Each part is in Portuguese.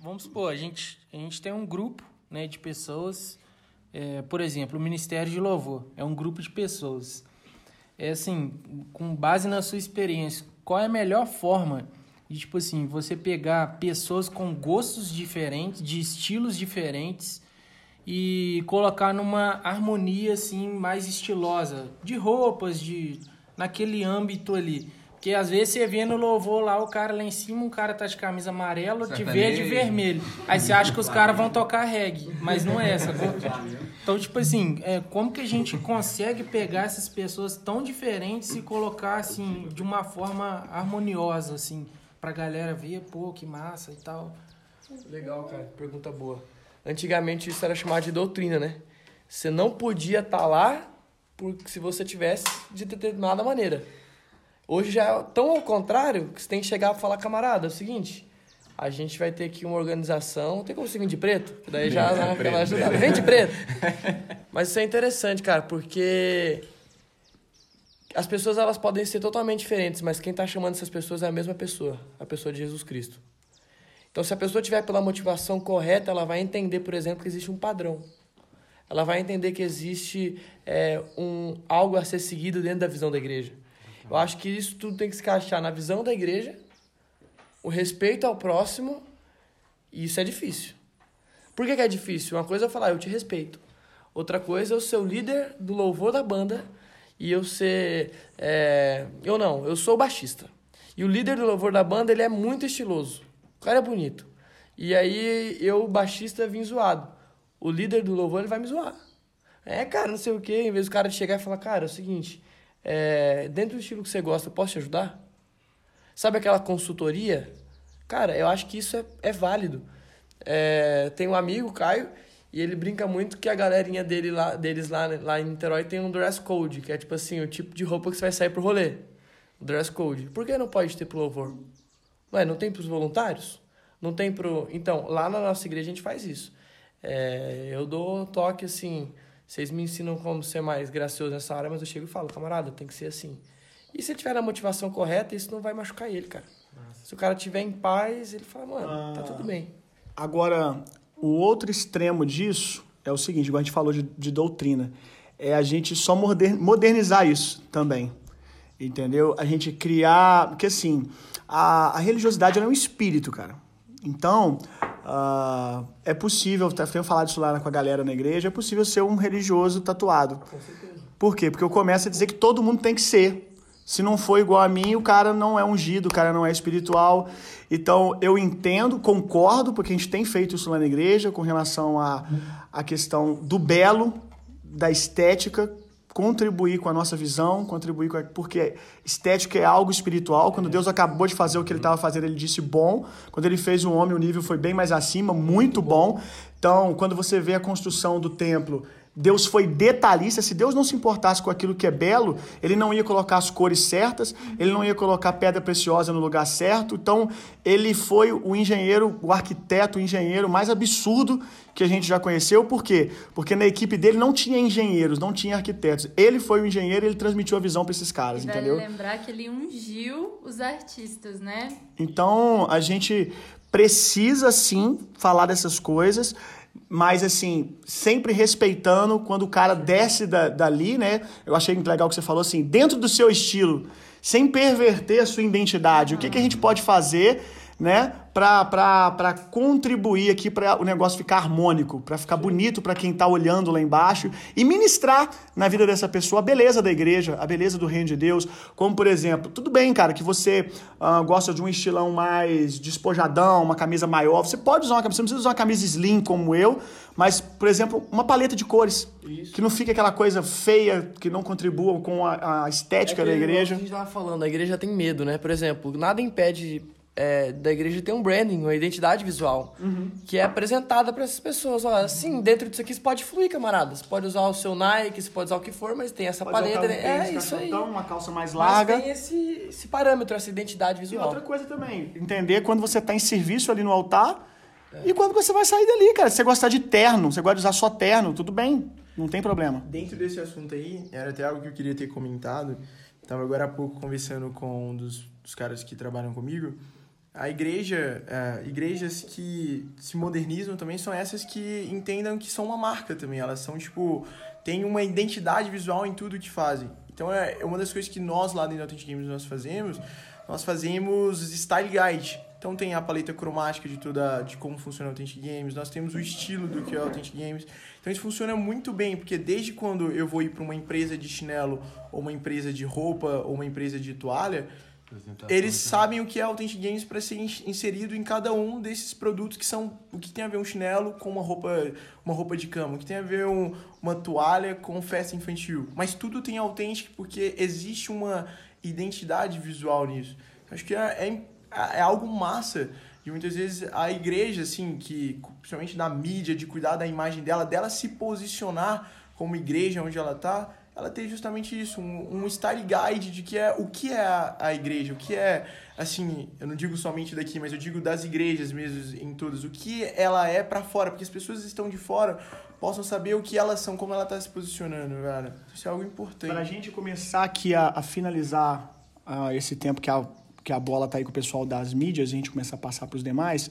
Vamos supor, a gente, a gente tem um grupo né, de pessoas, é, por exemplo, o Ministério de Louvor é um grupo de pessoas. É assim, com base na sua experiência, qual é a melhor forma de, tipo assim, você pegar pessoas com gostos diferentes, de estilos diferentes e colocar numa harmonia, assim, mais estilosa, de roupas, de naquele âmbito ali. Porque às vezes você vê no louvor lá o cara lá em cima, um cara tá de camisa amarela, de verde e vermelho. Aí você acha que os caras vão tocar reggae, mas não é essa. Então, tipo assim, é, como que a gente consegue pegar essas pessoas tão diferentes e colocar assim de uma forma harmoniosa, assim, pra galera ver, pô, que massa e tal. Legal, cara. Pergunta boa. Antigamente isso era chamado de doutrina, né? Você não podia estar tá lá porque se você tivesse de determinada maneira. Hoje já é tão ao contrário que você tem que chegar e falar, camarada, é o seguinte, a gente vai ter aqui uma organização, tem como você vir de preto? Daí já dá aquela ajuda. Vem de preto! Mas isso é interessante, cara, porque as pessoas elas podem ser totalmente diferentes, mas quem está chamando essas pessoas é a mesma pessoa, a pessoa de Jesus Cristo. Então, se a pessoa tiver pela motivação correta, ela vai entender, por exemplo, que existe um padrão. Ela vai entender que existe é, um, algo a ser seguido dentro da visão da igreja. Eu acho que isso tudo tem que se encaixar na visão da igreja, o respeito ao próximo, e isso é difícil. Por que, que é difícil? Uma coisa é falar, eu te respeito. Outra coisa é eu ser o líder do louvor da banda e eu ser. É... Eu não, eu sou o baixista. E o líder do louvor da banda, ele é muito estiloso. O cara é bonito. E aí eu, baixista, vim zoado. O líder do louvor, ele vai me zoar. É, cara, não sei o quê. Em vez do cara chegar e falar, cara, é o seguinte, é, dentro do estilo que você gosta, posso te ajudar? Sabe aquela consultoria? Cara, eu acho que isso é, é válido. É, tem um amigo, Caio, e ele brinca muito que a galerinha dele lá, deles lá, lá em Niterói tem um dress code, que é tipo assim, o tipo de roupa que você vai sair pro rolê. Dress code. Por que não pode ter pro louvor? Ué, não tem pros voluntários? Não tem pro... Então, lá na nossa igreja a gente faz isso. É, eu dou toque assim vocês me ensinam como ser mais gracioso nessa área, mas eu chego e falo, camarada, tem que ser assim. E se ele tiver a motivação correta, isso não vai machucar ele, cara. Nossa. Se o cara tiver em paz, ele fala, mano, ah, tá tudo bem. Agora, o outro extremo disso é o seguinte, igual a gente falou de, de doutrina, é a gente só modernizar isso também. Entendeu? A gente criar. Porque assim, a, a religiosidade é um espírito, cara. Então, Uh, é possível, eu tenho falado isso lá com a galera na igreja, é possível ser um religioso tatuado. Com certeza. Por quê? Porque eu começo a dizer que todo mundo tem que ser. Se não for igual a mim, o cara não é ungido, o cara não é espiritual. Então, eu entendo, concordo, porque a gente tem feito isso lá na igreja com relação à a, a questão do belo, da estética, contribuir com a nossa visão, contribuir com a... porque estética é algo espiritual. Quando Deus acabou de fazer o que ele estava fazendo, ele disse bom. Quando ele fez o homem, o nível foi bem mais acima, muito bom. Então, quando você vê a construção do templo, Deus foi detalhista. Se Deus não se importasse com aquilo que é belo, ele não ia colocar as cores certas, ele não ia colocar pedra preciosa no lugar certo. Então, ele foi o engenheiro, o arquiteto, o engenheiro mais absurdo que a gente já conheceu. Por quê? Porque na equipe dele não tinha engenheiros, não tinha arquitetos. Ele foi o engenheiro e ele transmitiu a visão para esses caras, e entendeu? Vale lembrar que ele ungiu os artistas, né? Então, a gente precisa sim falar dessas coisas mas assim, sempre respeitando quando o cara desce da, dali, né? Eu achei muito legal que você falou assim, dentro do seu estilo, sem perverter a sua identidade. O que, que a gente pode fazer né, para contribuir aqui para o negócio ficar harmônico, para ficar bonito para quem está olhando lá embaixo e ministrar na vida dessa pessoa a beleza da igreja, a beleza do reino de Deus. Como, por exemplo, tudo bem, cara, que você uh, gosta de um estilão mais despojadão, uma camisa maior, você pode usar uma camisa, você não precisa usar uma camisa slim como eu, mas, por exemplo, uma paleta de cores, Isso. que não fique aquela coisa feia, que não contribua com a, a estética é da igreja. A gente estava falando, a igreja tem medo, né? Por exemplo, nada impede é, da igreja tem um branding, uma identidade visual, uhum. que é apresentada para essas pessoas. Olha, assim, dentro disso aqui você pode fluir, camarada. Você pode usar o seu Nike, você pode usar o que for, mas tem essa pode paleta. Um né? é isso aí. Uma calça mais larga. Mas tem esse, esse parâmetro, essa identidade visual. E outra coisa também, entender quando você está em serviço ali no altar é. e quando você vai sair dali, cara. Se você gostar de terno, você gosta de usar só terno, tudo bem, não tem problema. Dentro desse assunto aí, era até algo que eu queria ter comentado. Estava agora há pouco conversando com um dos, dos caras que trabalham comigo A igreja, é, igrejas que se modernizam também são essas que entendam que são uma marca também. Elas são, tipo, têm uma identidade visual em tudo que fazem. Então, é uma das coisas que nós lá dentro da Authentic Games nós fazemos, nós fazemos style guide. Então tem a paleta cromática de toda de como funciona o Authentic Games, nós temos o estilo do que é o Authentic Games. Então isso funciona muito bem, porque desde quando eu vou ir para uma empresa de chinelo, ou uma empresa de roupa, ou uma empresa de toalha, eles sabem o que é Authentic Games para ser inserido em cada um desses produtos que são o que tem a ver um chinelo com uma roupa, uma roupa de cama, o que tem a ver um, uma toalha com festa infantil. Mas tudo tem Authentic porque existe uma identidade visual nisso. Acho que é, é é algo massa. E muitas vezes a igreja, assim, que principalmente na mídia, de cuidar da imagem dela, dela se posicionar como igreja onde ela está, ela tem justamente isso, um, um style guide de que é o que é a, a igreja, o que é, assim, eu não digo somente daqui, mas eu digo das igrejas mesmo em todas, o que ela é para fora, porque as pessoas estão de fora possam saber o que elas são, como ela está se posicionando, velho. Isso é algo importante. Para a gente começar aqui a, a finalizar uh, esse tempo que a que a bola está aí com o pessoal das mídias, a gente começa a passar para os demais.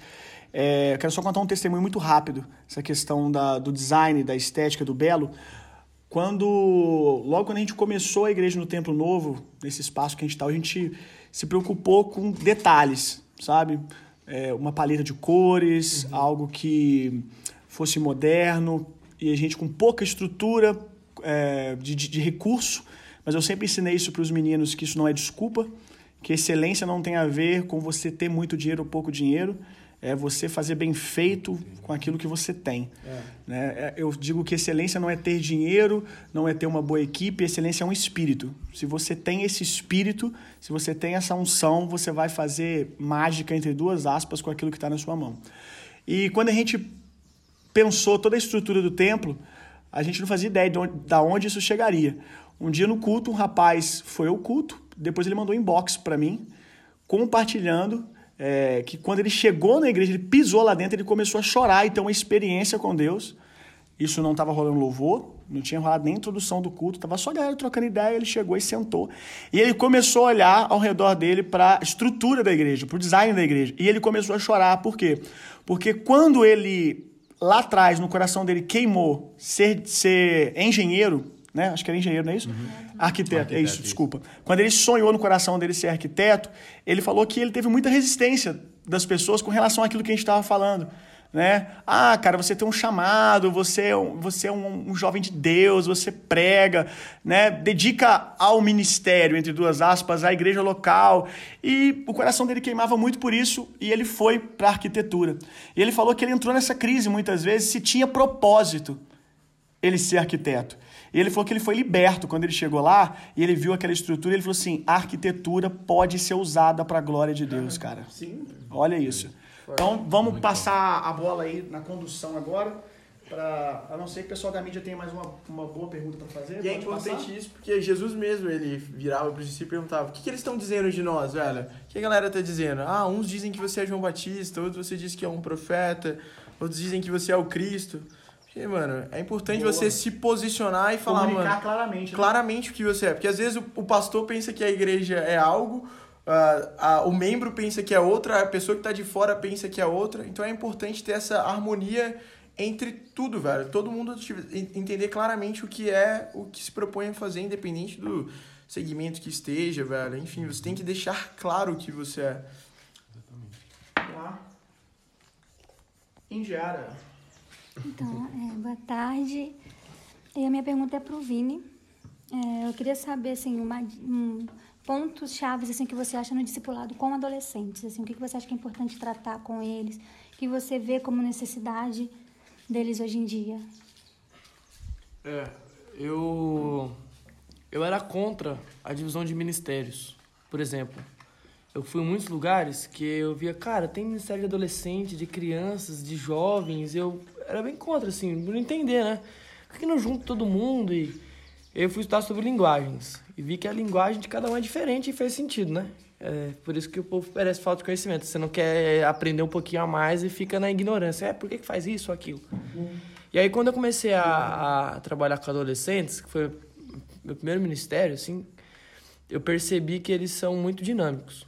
É, quero só contar um testemunho muito rápido, essa questão da, do design, da estética, do belo. Quando, logo quando a gente começou a igreja no Templo Novo, nesse espaço que a gente está, a gente se preocupou com detalhes, sabe? É, uma paleta de cores, uhum. algo que fosse moderno, e a gente com pouca estrutura é, de, de, de recurso, mas eu sempre ensinei isso para os meninos que isso não é desculpa, que excelência não tem a ver com você ter muito dinheiro ou pouco dinheiro, é você fazer bem feito com aquilo que você tem. É. Né? É, eu digo que excelência não é ter dinheiro, não é ter uma boa equipe, excelência é um espírito. Se você tem esse espírito, se você tem essa unção, você vai fazer mágica entre duas aspas com aquilo que está na sua mão. E quando a gente pensou toda a estrutura do templo, a gente não fazia ideia de onde, de onde isso chegaria. Um dia no culto, um rapaz foi ao culto, depois ele mandou um inbox para mim, compartilhando é, que quando ele chegou na igreja, ele pisou lá dentro, ele começou a chorar e ter uma experiência com Deus. Isso não estava rolando louvor, não tinha rolado nem introdução do culto, estava só a galera trocando ideia. Ele chegou e sentou. E ele começou a olhar ao redor dele para a estrutura da igreja, para o design da igreja. E ele começou a chorar. Por quê? Porque quando ele, lá atrás, no coração dele, queimou ser, ser engenheiro, né? Acho que era engenheiro, não é isso? Uhum. Arquiteto, arquiteto, é isso, desculpa. Quando ele sonhou no coração dele ser arquiteto, ele falou que ele teve muita resistência das pessoas com relação àquilo que a gente estava falando. Né? Ah, cara, você tem um chamado, você é, um, você é um, um, jovem de Deus, você prega, né? dedica ao ministério, entre duas aspas, à igreja local. E o coração dele queimava muito por isso e ele foi para a arquitetura. E ele falou que ele entrou nessa crise muitas vezes se tinha propósito ele ser arquiteto. E ele falou que ele foi liberto quando ele chegou lá e ele viu aquela estrutura e ele falou assim: a arquitetura pode ser usada para a glória de Deus, cara. Sim. Olha isso. Então vamos passar a bola aí na condução agora. Pra, a não ser que o pessoal da mídia tenha mais uma, uma boa pergunta para fazer. E é importante passar? isso porque Jesus mesmo, ele virava para si e perguntava: o que, que eles estão dizendo de nós, velho? O que a galera tá dizendo? Ah, uns dizem que você é João Batista, outros você diz que é um profeta, outros dizem que você é o Cristo. Porque, mano, é importante Boa. você se posicionar e falar, Comunicar mano. claramente. Né? Claramente o que você é. Porque às vezes o, o pastor pensa que a igreja é algo, uh, o membro pensa que é outra, a pessoa que tá de fora pensa que é outra. Então é importante ter essa harmonia entre tudo, velho. Todo mundo entender claramente o que é, o que se propõe a fazer, independente do segmento que esteja, velho. Enfim, você tem que deixar claro o que você é. Exatamente. Lá. Indiara. Então, é, boa tarde. E a minha pergunta é para o Vini. É, eu queria saber, assim, um, pontos chaves assim, que você acha no discipulado com adolescentes. Assim, o que você acha que é importante tratar com eles, que você vê como necessidade deles hoje em dia? É, eu, eu era contra a divisão de ministérios, por exemplo eu fui em muitos lugares que eu via, cara, tem ministério de adolescente, de crianças, de jovens, eu era bem contra, assim, não entender, né? Por que não junto todo mundo? E eu fui estudar sobre linguagens e vi que a linguagem de cada um é diferente e fez sentido, né? É por isso que o povo parece falta de conhecimento. Você não quer aprender um pouquinho a mais e fica na ignorância. É, por que, que faz isso ou aquilo? Uhum. E aí, quando eu comecei a, a trabalhar com adolescentes, que foi meu primeiro ministério, assim, eu percebi que eles são muito dinâmicos.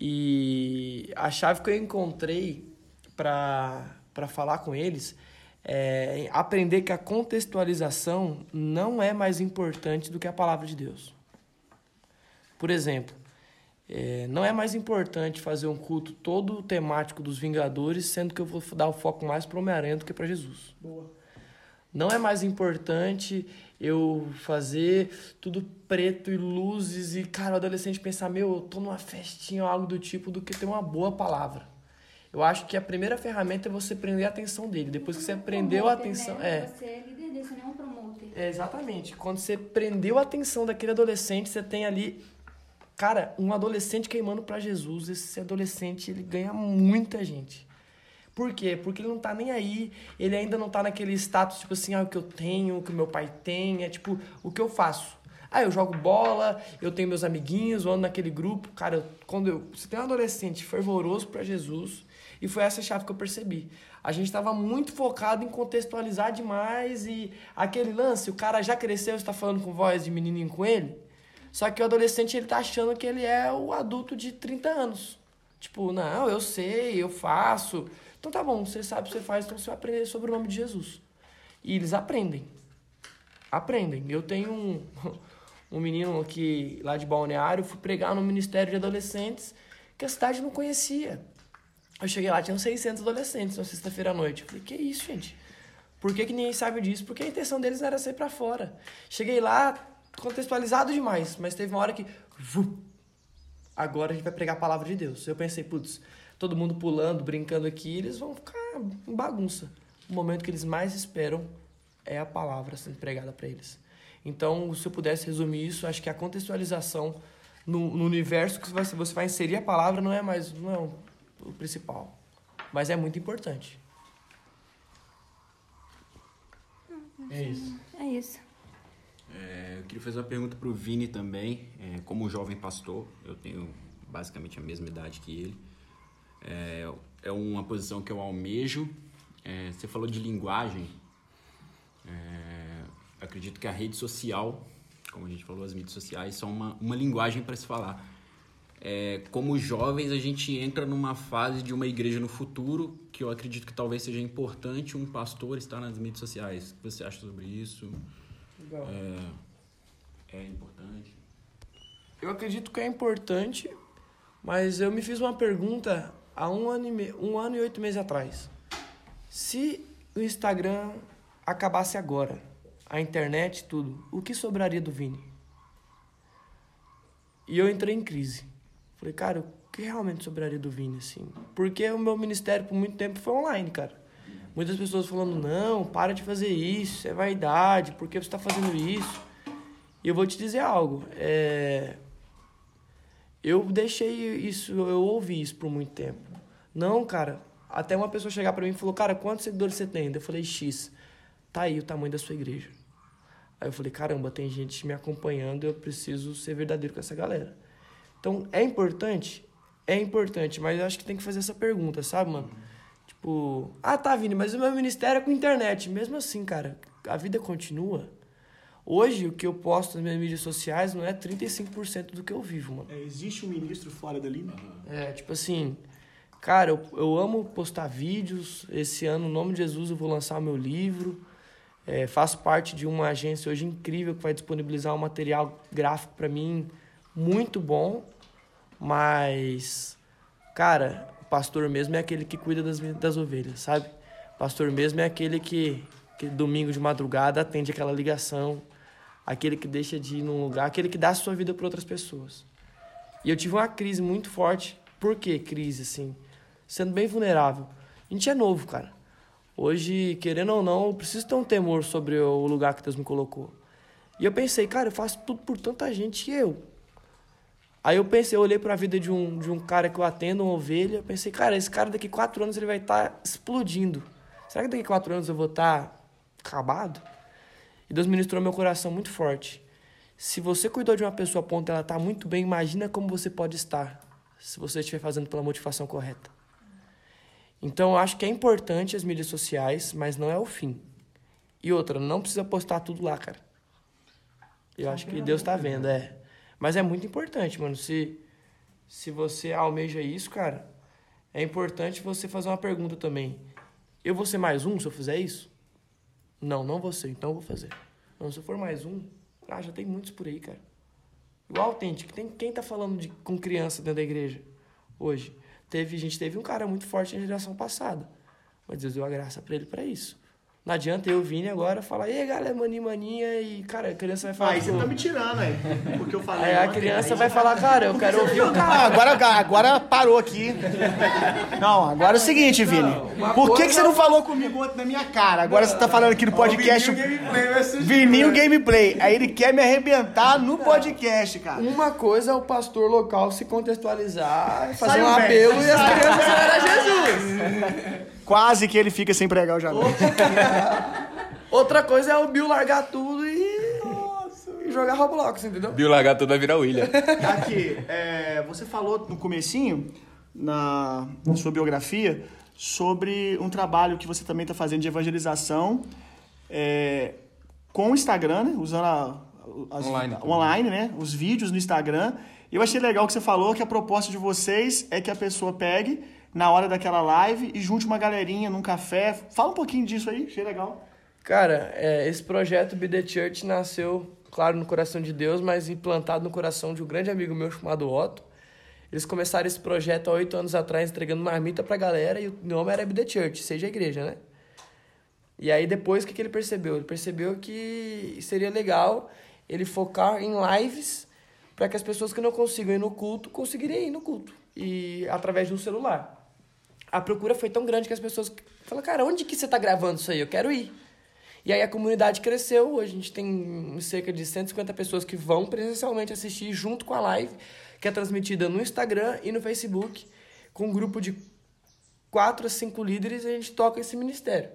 E a chave que eu encontrei para falar com eles é aprender que a contextualização não é mais importante do que a palavra de Deus. Por exemplo, é, não é mais importante fazer um culto todo temático dos Vingadores, sendo que eu vou dar o foco mais para o Homem-Aranha do que para Jesus. Boa. Não é mais importante eu fazer tudo preto e luzes e, cara, o adolescente pensar, meu, eu tô numa festinha ou algo do tipo, do que ter uma boa palavra. Eu acho que a primeira ferramenta é você prender a atenção dele. Depois que você prendeu a atenção. Né? É. Você é líder desse, não é um promoter. É, exatamente. Quando você prendeu a atenção daquele adolescente, você tem ali, cara, um adolescente queimando para Jesus. Esse adolescente, ele ganha muita gente. Por quê? Porque ele não tá nem aí, ele ainda não tá naquele status, tipo assim, ah, o que eu tenho, o que meu pai tem, é tipo, o que eu faço. Ah, eu jogo bola, eu tenho meus amiguinhos, eu ando naquele grupo. Cara, quando eu. Você tem um adolescente fervoroso para Jesus, e foi essa chave que eu percebi. A gente estava muito focado em contextualizar demais e aquele lance, o cara já cresceu, está falando com voz de menininho com ele. Só que o adolescente ele tá achando que ele é o adulto de 30 anos. Tipo, não, eu sei, eu faço. Então tá bom, você sabe o que você faz, então você vai aprender sobre o nome de Jesus. E eles aprendem. Aprendem. Eu tenho um, um menino aqui lá de Balneário, fui pregar no Ministério de Adolescentes que a cidade não conhecia. Eu cheguei lá, tinham 600 adolescentes na sexta-feira à noite. Eu falei, que isso, gente? Por que, que ninguém sabe disso? Porque a intenção deles era sair pra fora. Cheguei lá, contextualizado demais, mas teve uma hora que. Agora a gente vai pregar a palavra de Deus. Eu pensei, putz, todo mundo pulando, brincando aqui, eles vão ficar em bagunça. O momento que eles mais esperam é a palavra sendo pregada para eles. Então, se eu pudesse resumir isso, acho que a contextualização no, no universo que você vai inserir a palavra não é mais não é o principal, mas é muito importante. É isso. É isso. É, eu queria fazer uma pergunta para o Vini também. É, como jovem pastor, eu tenho basicamente a mesma idade que ele. É, é uma posição que eu almejo. É, você falou de linguagem. É, acredito que a rede social, como a gente falou, as mídias sociais são uma, uma linguagem para se falar. É, como jovens, a gente entra numa fase de uma igreja no futuro, que eu acredito que talvez seja importante um pastor estar nas mídias sociais. O que você acha sobre isso? Legal. É, é importante? Eu acredito que é importante, mas eu me fiz uma pergunta há um ano e, me... um ano e oito meses atrás. Se o Instagram acabasse agora, a internet, tudo, o que sobraria do Vini? E eu entrei em crise. Falei, cara, o que realmente sobraria do Vini, assim? Porque o meu ministério por muito tempo foi online, cara. Muitas pessoas falando, não, para de fazer isso, é vaidade, por que você está fazendo isso? E eu vou te dizer algo, é... Eu deixei isso, eu ouvi isso por muito tempo. Não, cara, até uma pessoa chegar para mim e falou, cara, quantos seguidores você tem? Eu falei, X. Tá aí o tamanho da sua igreja. Aí eu falei, caramba, tem gente me acompanhando, eu preciso ser verdadeiro com essa galera. Então, é importante? É importante, mas eu acho que tem que fazer essa pergunta, sabe, mano? Tipo, ah, tá, Vini, mas o meu ministério é com internet. Mesmo assim, cara, a vida continua. Hoje, o que eu posto nas minhas mídias sociais não é 35% do que eu vivo, mano. É, existe um ministro fora dali? né? É, tipo assim, cara, eu, eu amo postar vídeos. Esse ano, em nome de Jesus, eu vou lançar o meu livro. É, faço parte de uma agência hoje incrível que vai disponibilizar um material gráfico para mim muito bom, mas, cara, o pastor mesmo é aquele que cuida das, das ovelhas, sabe? O pastor mesmo é aquele que, que domingo de madrugada atende aquela ligação, aquele que deixa de ir num lugar, aquele que dá a sua vida para outras pessoas. E eu tive uma crise muito forte. Por que crise, assim? Sendo bem vulnerável. A gente é novo, cara. Hoje, querendo ou não, eu preciso ter um temor sobre o lugar que Deus me colocou. E eu pensei, cara, eu faço tudo por tanta gente e eu. Aí eu pensei, eu olhei para a vida de um, de um cara que eu atendo, uma ovelha, eu pensei, cara, esse cara daqui quatro anos ele vai estar tá explodindo. Será que daqui quatro anos eu vou estar tá acabado? E Deus ministrou meu coração muito forte. Se você cuidou de uma pessoa a ponto ela tá muito bem, imagina como você pode estar se você estiver fazendo pela motivação correta. Então, eu acho que é importante as mídias sociais, mas não é o fim. E outra, não precisa postar tudo lá, cara. Eu acho que Deus está vendo, é. Mas é muito importante, mano. Se se você almeja isso, cara, é importante você fazer uma pergunta também. Eu vou ser mais um se eu fizer isso? Não, não vou ser, então eu vou fazer. Não, se eu for mais um, ah, já tem muitos por aí, cara. Igual autêntico, tem quem tá falando de, com criança dentro da igreja hoje? Teve, a gente teve um cara muito forte na geração passada. Mas Deus deu a graça pra ele pra isso. Não adianta eu vir agora falar, ei, galera, maninha, maninha, e, cara, a criança vai falar. Aí você pô, tá me tirando aí. Porque eu falei. Aí a criança aí vai você falar, cara, eu quero ouvir o cara. Ah, agora, agora parou aqui. Não, agora é o seguinte, Vini. Por que, que você não falou comigo ontem na minha cara? Agora você tá falando aqui no podcast. Vininho Gameplay. Aí ele quer me arrebentar no podcast, cara. Uma coisa é o pastor local se contextualizar, fazer Saiu um bem. apelo e as crianças era Jesus. Quase que ele fica sem pregar o jantar. Outra coisa é o Bill largar tudo e, e jogar Roblox, entendeu? Bill Lagarto vai virar William. Aqui, é, você falou no comecinho, na, na sua biografia, sobre um trabalho que você também está fazendo de evangelização é, com o Instagram, né? usando a, as- Online. online, né? Os vídeos no Instagram. E eu achei legal que você falou que a proposta de vocês é que a pessoa pegue na hora daquela live e junte uma galerinha num café. Fala um pouquinho disso aí, achei legal. Cara, é, esse projeto Be The Church nasceu, claro, no coração de Deus, mas implantado no coração de um grande amigo meu chamado Otto. Eles começaram esse projeto há oito anos atrás, entregando marmita pra galera, e o nome era Be The Church, seja a igreja, né? E aí depois, o que, que ele percebeu? Ele percebeu que seria legal ele focar em lives para que as pessoas que não consigam ir no culto, conseguiriam ir no culto. E através de um celular. A procura foi tão grande que as pessoas falaram, cara, onde que você tá gravando isso aí? Eu quero ir. E aí a comunidade cresceu, hoje a gente tem cerca de 150 pessoas que vão presencialmente assistir junto com a live, que é transmitida no Instagram e no Facebook, com um grupo de quatro a cinco líderes a gente toca esse ministério.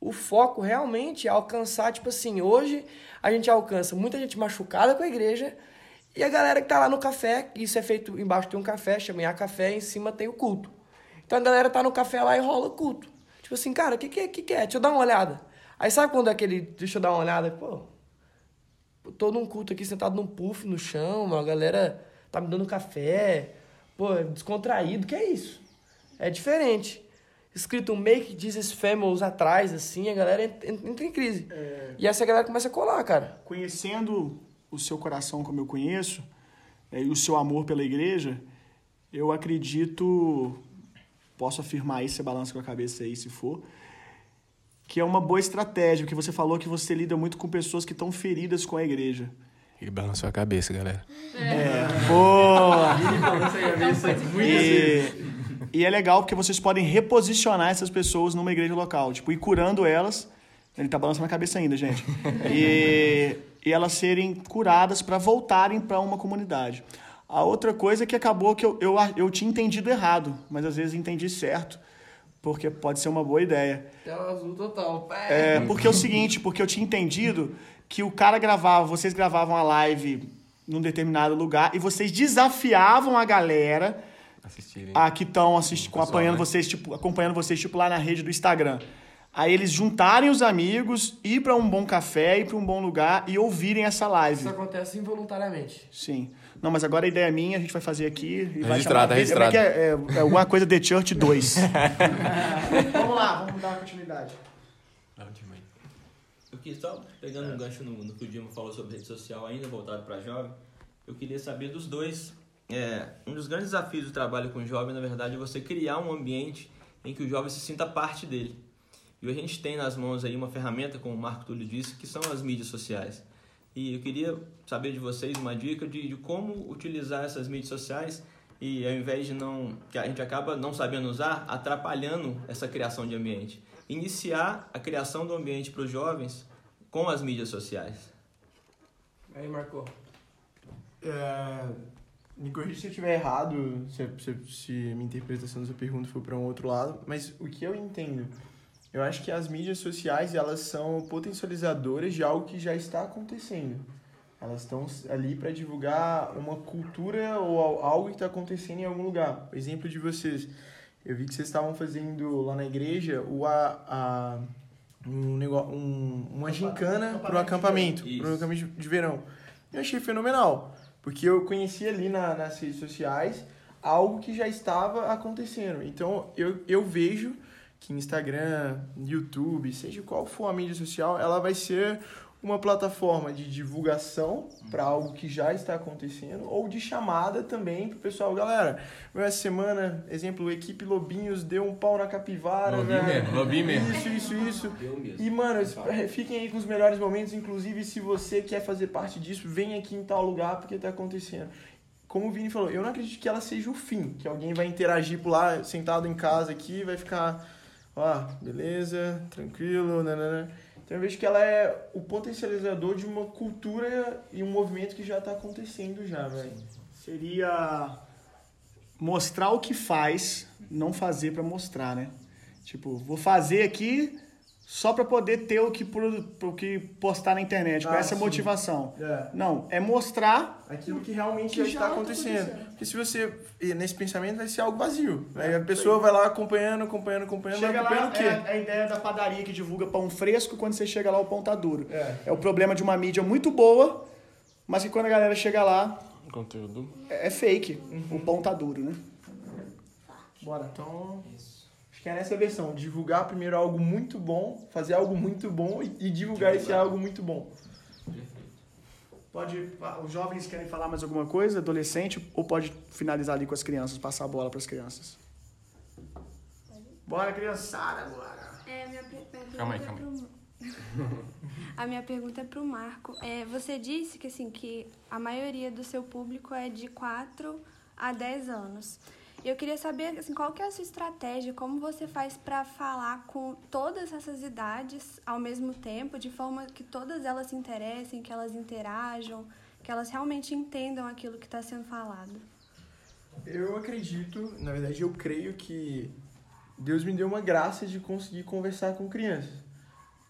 O foco realmente é alcançar, tipo assim, hoje a gente alcança muita gente machucada com a igreja e a galera que tá lá no café, isso é feito embaixo tem um café, chama Iá Café, em cima tem o culto. Então a galera tá no café lá e rola o culto. Tipo assim, cara, o que, que, é- que, que é? Deixa eu dar uma olhada. Aí sabe quando é aquele, deixa eu dar uma olhada? Pô, tô num culto aqui sentado num puff no chão, a galera tá me dando café, pô, é descontraído, que é isso? É diferente. Escrito Make Jesus Famous atrás, assim, a galera en- en- entra em crise. E essa galera começa a colar, cara. Conhecendo o seu coração como eu conheço, é, e o seu amor pela igreja, eu acredito, posso afirmar isso, você balança com a cabeça aí se for, que é uma boa estratégia, porque você falou que você lida muito com pessoas que estão feridas com a igreja. Ele balançou a cabeça, galera. É, boa! Então, E, e é legal porque vocês podem reposicionar essas pessoas numa igreja local, tipo, ir curando elas. Ele tá balançando a cabeça ainda, gente. E, e elas serem curadas para voltarem para uma comunidade. A outra coisa é que acabou que eu, eu, eu tinha entendido errado, mas às vezes entendi certo, porque pode ser uma boa ideia. Tela azul total. É, porque é o seguinte, porque eu tinha entendido que o cara gravava, vocês gravavam a live num determinado lugar e vocês desafiavam a galera Assistirem. a que estão acompanhando né? vocês, tipo, acompanhando vocês tipo lá na rede do Instagram. Aí eles juntarem os amigos, ir para um bom café, ir para um bom lugar e ouvirem essa live. Isso acontece involuntariamente. Sim. Não, mas agora a ideia é minha, a gente vai fazer aqui e vai Registrado, chamar... registrado. Como é que é? É, é alguma coisa The Church 2. vamos lá, vamos dar uma continuidade. Eu queria só, pegando um gancho no, no que o Dilma falou sobre rede social, ainda voltado para jovem, eu queria saber dos dois. É, um dos grandes desafios do trabalho com jovem, na verdade, é você criar um ambiente em que o jovem se sinta parte dele. E a gente tem nas mãos aí uma ferramenta, como o Marco Túlio disse, que são as mídias sociais. E eu queria saber de vocês uma dica de, de como utilizar essas mídias sociais e ao invés de não que a gente acaba não sabendo usar, atrapalhando essa criação de ambiente. Iniciar a criação do ambiente para os jovens com as mídias sociais. Aí, Marcou. É, me corrija se eu estiver errado, se, se, se minha interpretação da sua pergunta for para um outro lado, mas o que eu entendo, eu acho que as mídias sociais elas são potencializadoras de algo que já está acontecendo. Elas estão ali para divulgar uma cultura ou al- algo que está acontecendo em algum lugar. O exemplo de vocês, eu vi que vocês estavam fazendo lá na igreja o a, a um negócio, um, uma gincana para o acampamento, para o acampamento de verão. Eu achei fenomenal, porque eu conheci ali na, nas redes sociais algo que já estava acontecendo. Então eu, eu vejo que Instagram, YouTube, seja qual for a mídia social, ela vai ser uma plataforma de divulgação para algo que já está acontecendo ou de chamada também para o pessoal. Galera, essa semana, exemplo, equipe Lobinhos deu um pau na capivara. Lobinho velho. mesmo, lobinho mesmo. Isso, isso, isso. Eu mesmo. E, mano, es- fiquem aí com os melhores momentos. Inclusive, se você quer fazer parte disso, vem aqui em tal lugar porque tá acontecendo. Como o Vini falou, eu não acredito que ela seja o fim. Que alguém vai interagir por lá, sentado em casa aqui, vai ficar, ó, beleza, tranquilo, nanana. Então eu vejo que ela é o potencializador de uma cultura e um movimento que já tá acontecendo já, velho. Seria mostrar o que faz, não fazer pra mostrar, né? Tipo, vou fazer aqui só pra poder ter o que, o que postar na internet, com Ah, essa sim. motivação. É. Não, é mostrar Aquilo que realmente Que já está tá acontecendo. acontecendo. Porque se você ir nesse pensamento vai ser algo vazio. Aí a pessoa vai lá acompanhando, acompanhando, acompanhando, Chega vai lá, acompanhando o quê? é a ideia da padaria que divulga pão fresco, quando você chega lá o pão tá duro. É. É o problema de uma mídia muito boa, mas que quando a galera chega lá, Conteúdo. é é fake. O pão tá duro, né? Bora, então. Acho que é nessa versão. Divulgar primeiro algo muito bom, fazer algo muito bom e, e divulgar esse algo muito bom. Pode, os jovens querem falar mais alguma coisa, adolescente, ou pode finalizar ali com as crianças, passar a bola para as crianças. Bora, criançada, bora. É, minha Calma aí, é pro- A minha pergunta é pro Marco. É, você disse que assim que a maioria do seu público é de 4 a 10 anos. Eu queria saber assim, qual que é a sua estratégia, como você faz para falar com todas essas idades ao mesmo tempo, de forma que todas elas se interessem, que elas interajam, que elas realmente entendam aquilo que está sendo falado. Eu acredito, na verdade eu creio que Deus me deu uma graça de conseguir conversar com crianças.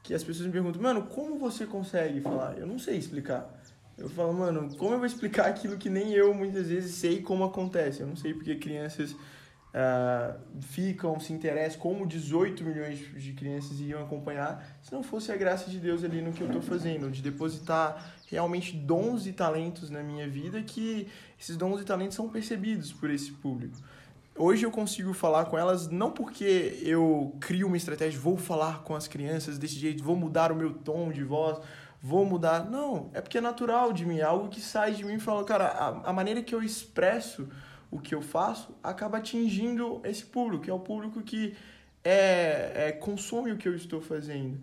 Que as pessoas me perguntam, mano, como você consegue falar? Eu não sei explicar. Eu falo, mano, como eu vou explicar aquilo que nem eu muitas vezes sei como acontece? Eu não sei porque crianças ah, ficam, se interessam, como 18 milhões de crianças iriam acompanhar, se não fosse a graça de Deus ali no que eu estou fazendo, de depositar realmente dons e talentos na minha vida, que esses dons e talentos são percebidos por esse público. Hoje eu consigo falar com elas não porque eu crio uma estratégia, vou falar com as crianças desse jeito, vou mudar o meu tom de voz, vou mudar. Não, é porque é natural de mim, é algo que sai de mim e fala, cara, a, a maneira que eu expresso o que eu faço acaba atingindo esse público, que é o público que é, é, consome o que eu estou fazendo.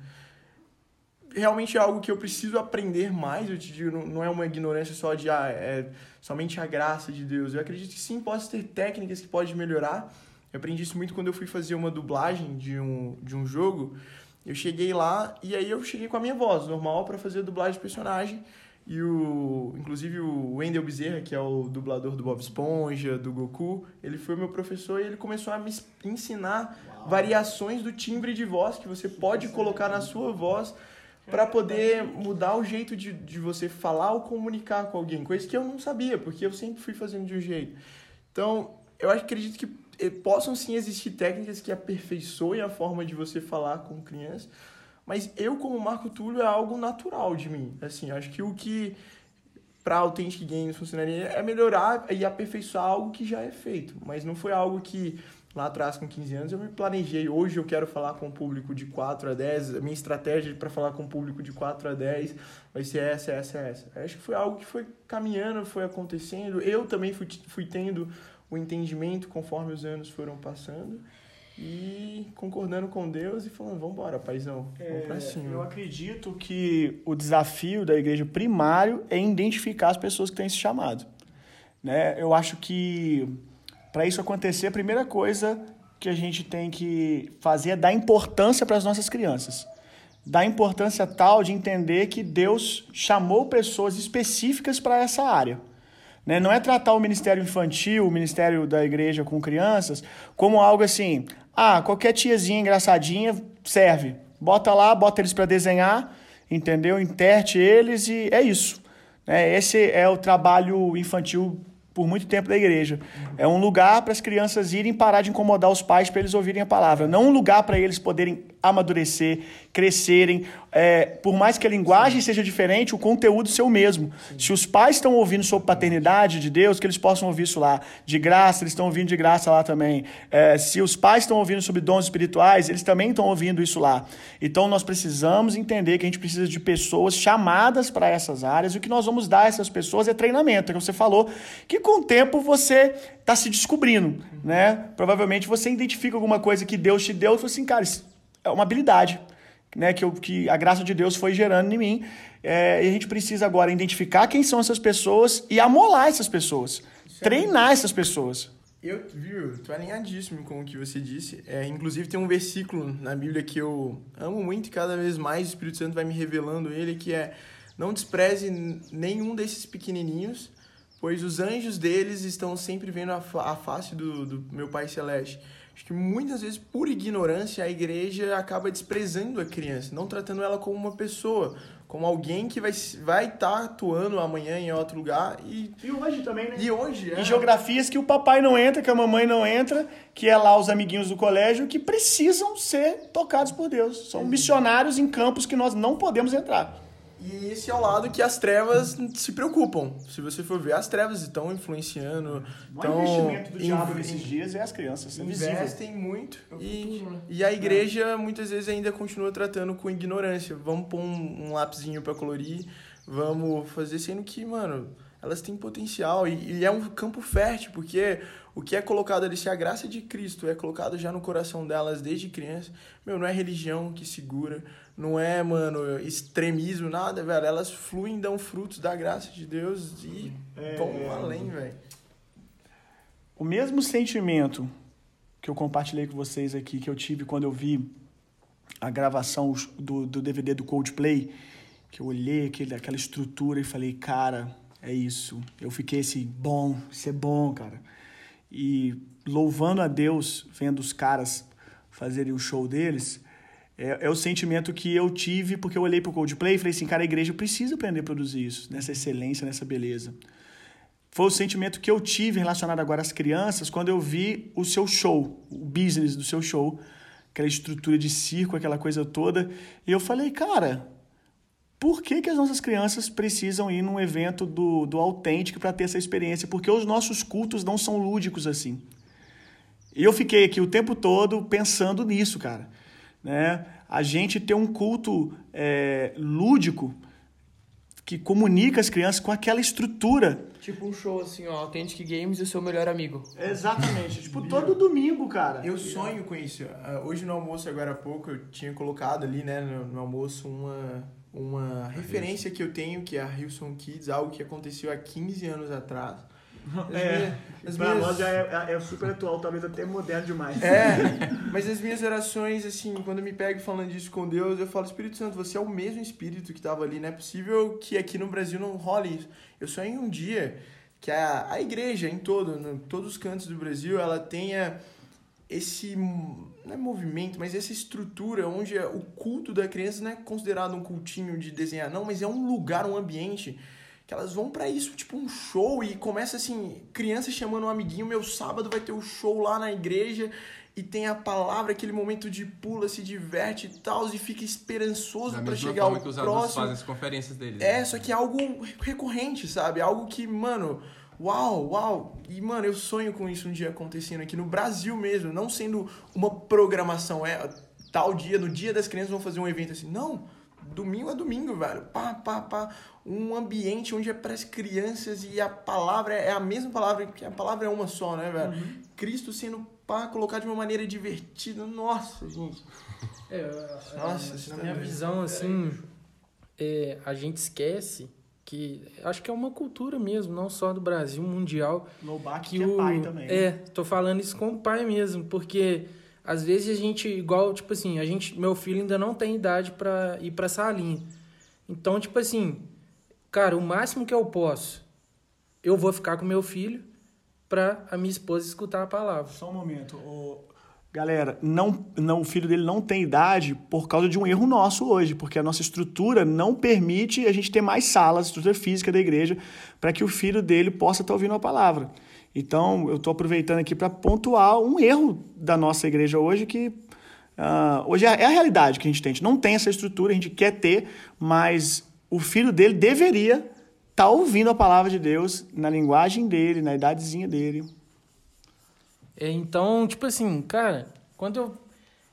Realmente é algo que eu preciso aprender mais, eu te digo, não, não é uma ignorância só de ah, é somente a graça de Deus. Eu acredito que sim, posso ter técnicas que pode melhorar. Eu aprendi isso muito quando eu fui fazer uma dublagem de um, de um jogo. Eu cheguei lá e aí eu cheguei com a minha voz normal para fazer a dublagem de personagem. E o, inclusive o Wendel Bezerra, que é o dublador do Bob Esponja, do Goku, ele foi meu professor e ele começou a me ensinar variações do timbre de voz que você pode colocar na sua voz para poder mudar o jeito de, de você falar ou comunicar com alguém, coisa que eu não sabia, porque eu sempre fui fazendo de um jeito. Então, eu acredito que possam sim existir técnicas que aperfeiçoem a forma de você falar com crianças, mas eu, como Marco Túlio, é algo natural de mim. Assim, acho que o que para Authentic Games funcionaria é melhorar e aperfeiçoar algo que já é feito, mas não foi algo que lá atrás com 15 anos eu me planejei. Hoje eu quero falar com o público de 4 a 10, a minha estratégia para falar com o público de 4 a 10 vai ser essa, essa, essa. Acho que foi algo que foi caminhando, foi acontecendo. Eu também fui, fui tendo o entendimento conforme os anos foram passando e concordando com Deus e falando, vamos embora, paizão, vamos pra É, cima. eu acredito que o desafio da igreja primário é identificar as pessoas que têm esse chamado. Né? Eu acho que para isso acontecer, a primeira coisa que a gente tem que fazer é dar importância para as nossas crianças. Dar importância tal de entender que Deus chamou pessoas específicas para essa área. Né? Não é tratar o ministério infantil, o ministério da igreja com crianças, como algo assim, ah, qualquer tiazinha engraçadinha serve. Bota lá, bota eles para desenhar, entendeu? Interte eles e é isso. Né? Esse é o trabalho infantil por muito tempo da igreja. É um lugar para as crianças irem parar de incomodar os pais para eles ouvirem a palavra. Não um lugar para eles poderem amadurecer, crescerem. É, por mais que a linguagem seja diferente, o conteúdo ser o mesmo. Se os pais estão ouvindo sobre paternidade de Deus, que eles possam ouvir isso lá. De graça, eles estão ouvindo de graça lá também. É, se os pais estão ouvindo sobre dons espirituais, eles também estão ouvindo isso lá. Então nós precisamos entender que a gente precisa de pessoas chamadas para essas áreas. E o que nós vamos dar a essas pessoas é treinamento. É que você falou que com o tempo você está se descobrindo, né? Provavelmente você identifica alguma coisa que Deus te deu e fala assim, cara, é uma habilidade, né? Que, eu, que a graça de Deus foi gerando em mim. É, e a gente precisa agora identificar quem são essas pessoas e amolar essas pessoas, treinar essas pessoas. Eu, viu, tô alinhadíssimo com o que você disse. É, inclusive tem um versículo na Bíblia que eu amo muito e cada vez mais o Espírito Santo vai me revelando ele, que é não despreze nenhum desses pequenininhos, pois os anjos deles estão sempre vendo a face do, do meu Pai Celeste. Acho que muitas vezes, por ignorância, a igreja acaba desprezando a criança, não tratando ela como uma pessoa, como alguém que vai estar vai tá atuando amanhã em outro lugar. E, e hoje também, né? E hoje, é. Em geografias que o papai não entra, que a mamãe não entra, que é lá os amiguinhos do colégio, que precisam ser tocados por Deus. São missionários em campos que nós não podemos entrar. E esse é o lado que as trevas se preocupam. Se você for ver, as trevas estão influenciando. O maior investimento do diabo nesses dias é as crianças. É investem muito. E, e a igreja muitas vezes ainda continua tratando com ignorância. Vamos pôr um, um lápisinho para colorir, vamos fazer, sendo que, mano, elas têm potencial. E, e é um campo fértil, porque o que é colocado ali, se a graça de Cristo é colocado já no coração delas desde criança, meu, não é religião que segura, não é, mano, extremismo, nada, velho. Elas fluem, dão frutos da graça de Deus e é, vão é, além, velho. O mesmo sentimento que eu compartilhei com vocês aqui, que eu tive quando eu vi a gravação do, do DVD do Coldplay, que eu olhei aquele, aquela estrutura e falei, cara, é isso. Eu fiquei assim, bom, isso é bom, cara. E louvando a Deus, vendo os caras fazerem o show deles, é, é, o sentimento que eu tive porque eu olhei para o Coldplay e falei assim, cara, a igreja precisa aprender a produzir isso, nessa excelência, nessa beleza. Foi o sentimento que eu tive relacionado agora às crianças quando eu vi o seu show, o business do seu show, aquela estrutura de circo, aquela coisa toda. E eu falei, cara, por que, que as nossas crianças precisam ir num evento do, do autêntico para ter essa experiência? Porque os nossos cultos não são lúdicos assim. E eu fiquei aqui o tempo todo pensando nisso, cara né? A gente ter um culto é, lúdico que comunica as crianças com aquela estrutura. Tipo um show assim, ó, Authentic Games e o seu melhor amigo. Exatamente. tipo, todo domingo, cara. Eu sonho com isso. Ah, hoje no almoço, agora há pouco, eu tinha colocado ali, né, no, no almoço, uma, uma referência que eu tenho, que é a Hilson Kids, algo que aconteceu há 15 anos atrás. É, as pra minhas... nós já é, é, super atual, talvez até moderno demais. É, mas as minhas orações, assim, quando eu me pego falando disso com Deus, eu falo, Espírito Santo, você é o mesmo Espírito que estava ali, não é possível que aqui no Brasil não role isso. Eu sonho um dia que a, a igreja em todo, em todos os cantos do Brasil, ela tenha esse, não é movimento, mas essa estrutura onde o culto da criança não é considerado um cultinho de desenhar, não, mas é um lugar, um ambiente que elas vão para isso, tipo um show e começa assim, criança chamando um amiguinho, meu sábado vai ter o um show lá na igreja e tem a palavra, aquele momento de pula, se diverte e tal, e fica esperançoso para chegar ao que os próximo. fazem as conferências deles. É, né? só que é algo recorrente, sabe? Algo que, mano, uau, uau. E, mano, eu sonho com isso um dia acontecendo aqui no Brasil mesmo, não sendo uma programação, é tal dia, no dia das crianças vão fazer um evento assim. Não, domingo a domingo, velho. Pá, pá, pá. Um ambiente onde é para as crianças e a palavra é a mesma palavra, porque a palavra é uma só, né, velho? Uhum. Cristo sendo pá, colocado de uma maneira divertida. Nossa, gente. É, Nossa, na minha visão, assim, é, a gente esquece que acho que é uma cultura mesmo, não só do Brasil, mundial. No que, que é pai também. É, tô falando isso com o pai mesmo, porque às vezes a gente, igual, tipo assim, a gente, meu filho ainda não tem idade para ir pra salinha. Então, tipo assim, cara, o máximo que eu posso, eu vou ficar com meu filho pra a minha esposa escutar a palavra. Só um momento. O, Galera, não, não, o filho dele não tem idade por causa de um erro nosso hoje, porque a nossa estrutura não permite a gente ter mais salas, estrutura física da igreja, para que o filho dele possa estar ouvindo a palavra. Então, eu estou aproveitando aqui para pontuar um erro da nossa igreja hoje, que uh, hoje é, é a realidade que a gente tem. A gente não tem essa estrutura, a gente quer ter, mas o filho dele deveria estar tá ouvindo a palavra de Deus na linguagem dele, na idadezinha dele. É, então, tipo assim, cara, quando eu,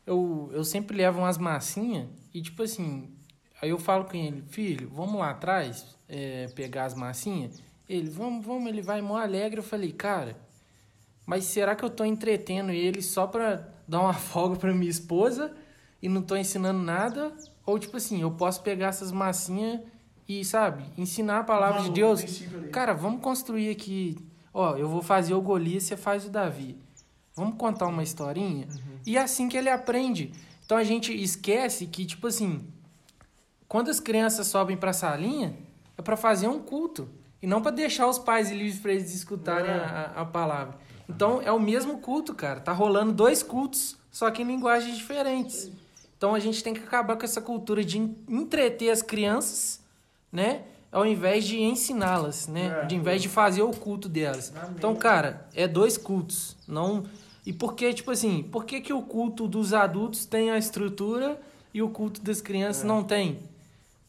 eu, eu sempre levo umas massinhas e, tipo assim, aí eu falo com ele, filho, vamos lá atrás é, pegar as massinhas? Ele, vamos, vamos, ele vai mó alegre. Eu falei, cara, mas será que eu tô entretendo ele só pra dar uma folga pra minha esposa e não tô ensinando nada? Ou, tipo assim, eu posso pegar essas massinhas e, sabe, ensinar a palavra de Deus? Cara, vamos construir aqui. Ó, eu vou fazer o Golias, você faz o Davi. Vamos contar uma historinha? Uhum. E é assim que ele aprende. Então a gente esquece que, tipo assim, quando as crianças sobem pra salinha, é para fazer um culto. E não para deixar os pais livres para eles escutarem a, a, palavra. Então é o mesmo culto, cara. Tá rolando dois cultos, só que em linguagens diferentes. Então a gente tem que acabar com essa cultura de entreter as crianças, né? Ao invés de ensiná-las, né? É. De invés de fazer o culto delas. Então, cara, é dois cultos. Não e por que, tipo assim, por que, que o culto dos adultos tem a estrutura e o culto das crianças é. não tem?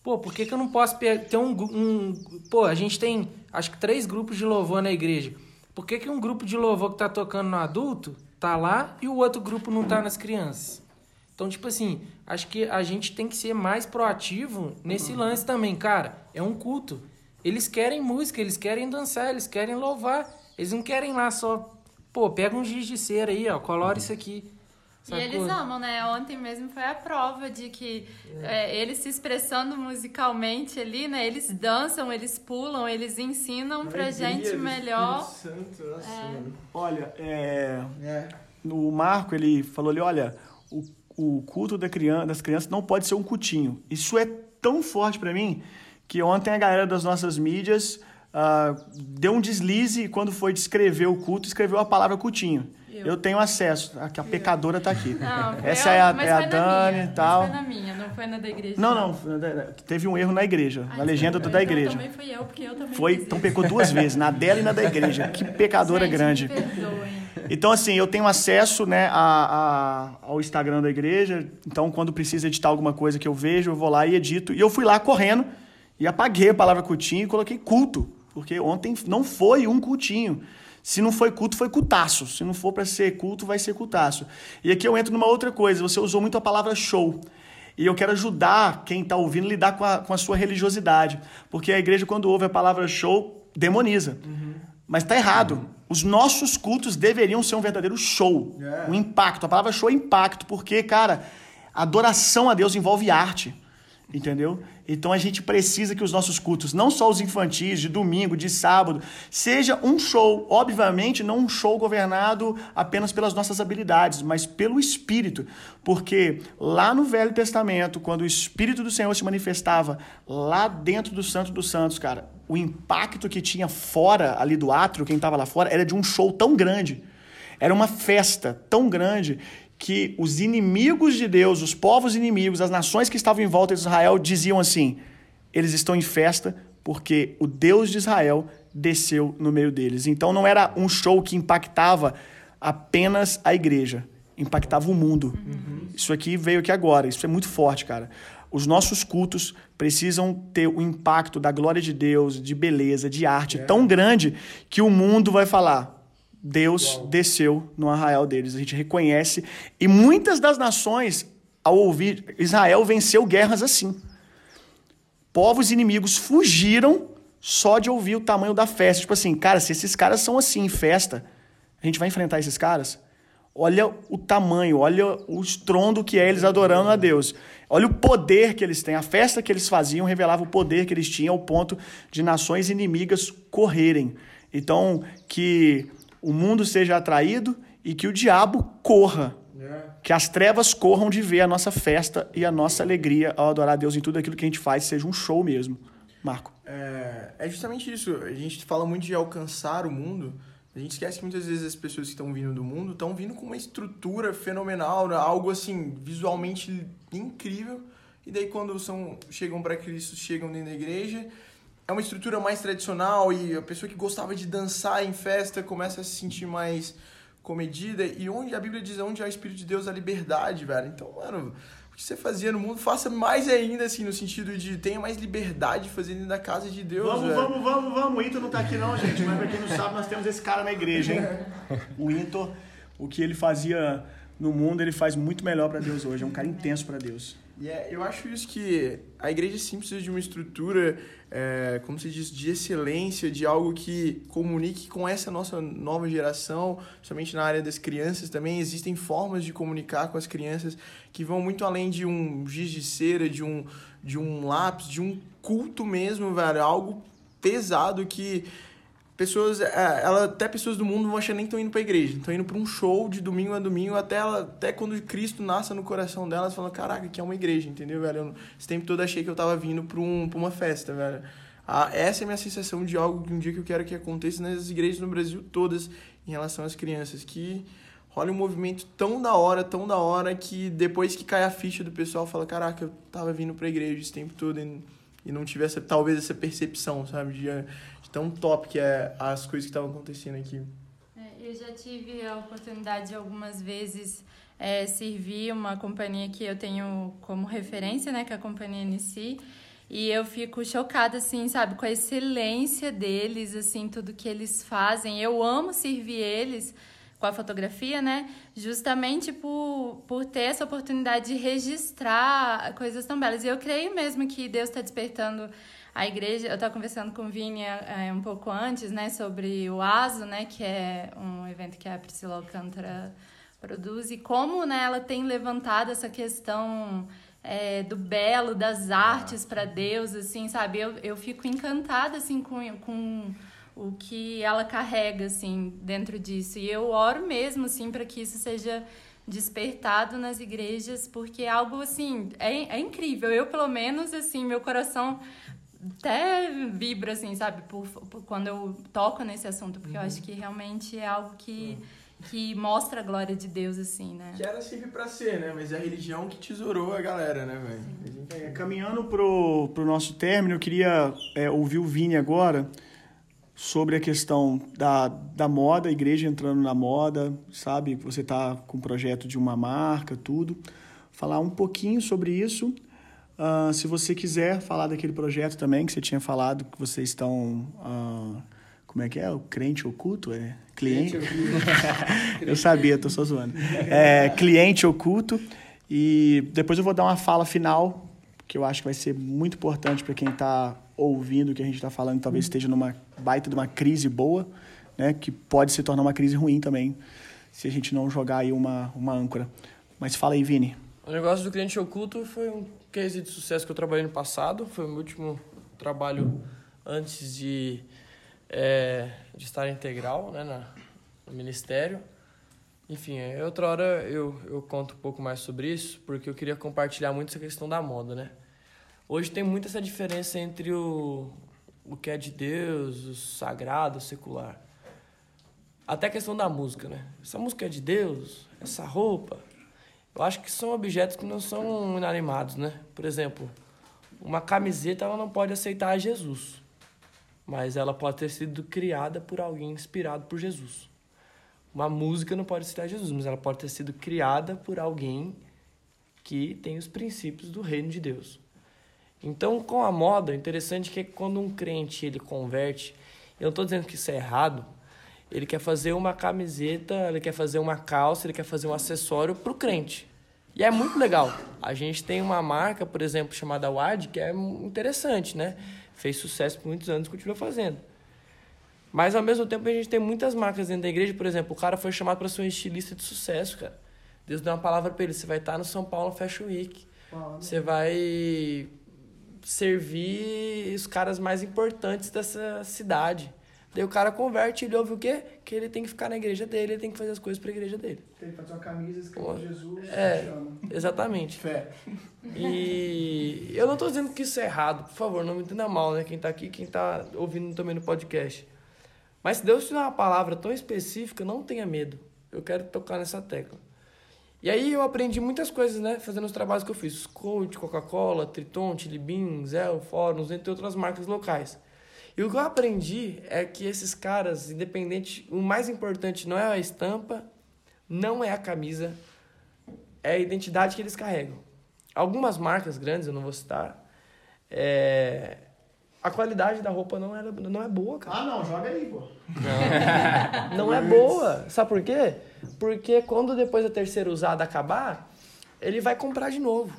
Pô, por que, que eu não posso ter um, um. Pô, a gente tem acho que três grupos de louvor na igreja. Por que, que um grupo de louvor que tá tocando no adulto tá lá e o outro grupo não tá nas crianças? Então, tipo assim, acho que a gente tem que ser mais proativo nesse lance também, cara. É um culto. Eles querem música, eles querem dançar, eles querem louvar. Eles não querem lá só Pô, pega um giz de cera aí, ó, colore isso aqui. Sacou? E eles amam, né? Ontem mesmo foi a prova de que é. É, eles se expressando musicalmente ali, né? Eles dançam, eles pulam, eles ensinam pra gente melhor. Santo, nossa, é. Olha, é, é. o Marco, ele falou ali, olha, o, o culto da criança, das crianças não pode ser um cultinho. Isso é tão forte para mim que ontem a galera das nossas mídias uh, deu um deslize e quando foi descrever o culto, escreveu a palavra cultinho. Eu, eu tenho acesso, a, a pecadora está aqui. Não, Essa é a, é a Dani e tal. Mas foi na minha, não foi na da igreja. Não, não, teve um erro na igreja, ah, na legenda do da então igreja. Também fui eu, porque eu também foi, Então pecou duas vezes, na dela e na da igreja. Que pecadora Gente, grande. Me perdoem. Então, assim, eu tenho acesso né, a, a, ao Instagram da igreja. Então, quando precisa editar alguma coisa que eu vejo, eu vou lá e edito. E eu fui lá correndo e apaguei a palavra cultinho e coloquei culto. Porque ontem não foi um cultinho. Se não foi culto, foi cultaço. Se não for para ser culto, vai ser cultaço. E aqui eu entro numa outra coisa. Você usou muito a palavra show. E eu quero ajudar quem está ouvindo a lidar com a, com a sua religiosidade. Porque a igreja, quando ouve a palavra show, demoniza. Uhum. Mas está errado. Os nossos cultos deveriam ser um verdadeiro show. Yeah. Um impacto. A palavra show é impacto, porque, cara, adoração a Deus envolve arte. Entendeu? Então a gente precisa que os nossos cultos, não só os infantis, de domingo, de sábado, seja um show, obviamente não um show governado apenas pelas nossas habilidades, mas pelo Espírito. Porque lá no Velho Testamento, quando o Espírito do Senhor se manifestava lá dentro do Santo dos Santos, cara, o impacto que tinha fora ali do átrio, quem estava lá fora, era de um show tão grande. Era uma festa tão grande que os inimigos de Deus, os povos inimigos, as nações que estavam em volta de Israel diziam assim: eles estão em festa porque o Deus de Israel desceu no meio deles. Então não era um show que impactava apenas a igreja, impactava o mundo. Uhum. Isso aqui veio aqui agora, isso é muito forte, cara. Os nossos cultos precisam ter o impacto da glória de Deus, de beleza, de arte é. tão grande que o mundo vai falar: Deus Uau. desceu no arraial deles. A gente reconhece. E muitas das nações, ao ouvir, Israel venceu guerras assim. Povos inimigos fugiram só de ouvir o tamanho da festa. Tipo assim, cara, se esses caras são assim em festa, a gente vai enfrentar esses caras? Olha o tamanho, olha o estrondo que é eles adorando a Deus. Olha o poder que eles têm. A festa que eles faziam revelava o poder que eles tinham ao ponto de nações inimigas correrem. Então, que o mundo seja atraído e que o diabo corra. É. Que as trevas corram de ver a nossa festa e a nossa alegria ao adorar a Deus em tudo aquilo que a gente faz, seja um show mesmo. Marco. É, é justamente isso. A gente fala muito de alcançar o mundo, A gente esquece que muitas vezes as pessoas que estão vindo do mundo estão vindo com uma estrutura fenomenal, né? algo assim, visualmente incrível. E daí quando são, chegam para Cristo, chegam dentro da igreja, é uma estrutura mais tradicional e a pessoa que gostava de dançar em festa começa a se sentir mais comedida. E onde a Bíblia diz onde há o Espírito de Deus, a liberdade, velho. Então, mano, o que você fazia no mundo, faça mais ainda, assim, no sentido de tenha mais liberdade dentro da casa de Deus, Vamos, velho. vamos, vamos, vamos. O Inter não tá aqui não, gente. Mas pra quem não sabe, nós temos esse cara na igreja, hein? O Inter, o que ele fazia no mundo, ele faz muito melhor pra Deus hoje. É um cara intenso pra Deus. E é, eu acho isso que a igreja sim precisa de uma estrutura, é, como se diz, de excelência, de algo que comunique com essa nossa nova geração, somente na área das crianças também. Existem formas de comunicar com as crianças que vão muito além de um giz de cera, de um, de um lápis, de um culto mesmo, velho. Algo pesado que pessoas, é, ela, até pessoas do mundo vão achar nem estão indo pra igreja, estão indo para um show de domingo a domingo, até, ela, até quando Cristo nasce no coração delas, falam, caraca, aqui é uma igreja, entendeu, velho? Eu, esse tempo todo achei que eu tava vindo para um, pra uma festa, velho. Ah, essa é a minha sensação de algo que um dia que eu quero que aconteça nas igrejas no Brasil todas em relação às crianças, que rola um movimento tão da hora, tão da hora, que depois que cai a ficha do pessoal, fala, caraca, eu tava vindo pra igreja esse tempo todo e, e não tive essa, talvez essa percepção, sabe, de tão top que é as coisas que estavam acontecendo aqui. É, Eu já tive a oportunidade de algumas vezes é, servir uma companhia que eu tenho como referência, né, que é a companhia NC, e eu fico chocada, assim, sabe, com a excelência deles, assim, tudo que eles fazem. Eu amo servir eles com a fotografia, né, justamente por, por ter essa oportunidade de registrar coisas tão belas. E eu creio mesmo que Deus está despertando a igreja, eu estava conversando com o Vini é, um pouco antes, né, sobre o ASO, né, que é um evento que a Priscila Alcântara produz, e como, né, ela tem levantado essa questão é, do belo, das artes para Deus, assim, sabe? Eu, eu fico encantada, assim, com, com o que ela carrega, assim, dentro disso. E eu oro mesmo, assim, para que isso seja despertado nas igrejas, porque é algo, assim, é, é incrível. Eu, pelo menos, assim, meu coração até vibra, assim, sabe? Por, por quando eu toco nesse assunto, porque eu acho que realmente é algo que, que mostra a glória de Deus, assim, né? Que era sempre pra ser, né? Mas é a religião que tesourou a galera, né, velho? É, caminhando pro, pro nosso término, eu queria é, ouvir o Vini agora sobre a questão da, da moda, a igreja entrando na moda, sabe? Você tá com um projeto de uma marca, tudo. Falar um pouquinho sobre isso. Ah, se você quiser falar daquele projeto também, que você tinha falado que vocês estão. ah, como é que é? O crente oculto? É cliente? eu sabia, tô só zoando. É, cliente oculto. E depois eu vou dar uma fala final, que eu acho que vai ser muito importante para quem está ouvindo o que a gente está falando, talvez esteja numa baita de uma crise boa, né? Que pode se tornar uma crise ruim também, se a gente não jogar aí uma, uma âncora. Mas fala aí, Vini. O negócio do cliente oculto foi um case de sucesso que eu trabalhei no passado. Foi o meu último trabalho antes de, é, de estar integral né, na, no ministério. Enfim, outra hora eu, eu conto um pouco mais sobre isso, porque eu queria compartilhar muito essa questão da moda, né? Hoje tem muito essa diferença entre o, o que é de Deus, o sagrado, o secular. Até a questão da música, né? Essa música é de Deus, essa roupa. Eu acho que são objetos que não são inanimados, né? Por exemplo, uma camiseta ela não pode aceitar Jesus, mas ela pode ter sido criada por alguém inspirado por Jesus. Uma música não pode citar Jesus, mas ela pode ter sido criada por alguém que tem os princípios do reino de Deus. Então, com a moda, interessante é que quando um crente ele converte, eu não estou dizendo que isso é errado, ele quer fazer uma camiseta, ele quer fazer uma calça, ele quer fazer um acessório para o crente. E é muito legal. A gente tem uma marca, por exemplo, chamada WAD, que é interessante, né? Fez sucesso por muitos anos e continua fazendo. Mas ao mesmo tempo a gente tem muitas marcas dentro da igreja, por exemplo, o cara foi chamado para ser um estilista de sucesso, cara. Deus deu uma palavra para ele, você vai estar no São Paulo Fashion Week. Você vai servir os caras mais importantes dessa cidade. Daí o cara converte, ele ouve o quê? Que ele tem que ficar na igreja dele, ele tem que fazer as coisas para a igreja dele. Tem que fazer uma camisa escrita Jesus, É. amo. Exatamente. Fé. E eu não tô dizendo que isso é errado, por favor, não me entenda mal, né? Quem tá aqui, quem tá ouvindo também no podcast. Mas se Deus te dá uma palavra tão específica, não tenha medo. Eu quero tocar nessa tecla. E aí eu aprendi muitas coisas, né? Fazendo os trabalhos que eu fiz. Coach, Coca-Cola, Triton, Chili Beans, Zell, Fóruns, entre outras marcas locais. E o que eu aprendi é que esses caras, independente, o mais importante não é a estampa, não é a camisa, é a identidade que eles carregam. Algumas marcas grandes, eu não vou citar, é... a qualidade da roupa não é, não é boa, cara. Ah, não, joga aí, pô. Não, não é boa. Sabe por quê? Porque quando depois a terceira usada acabar, ele vai comprar de novo.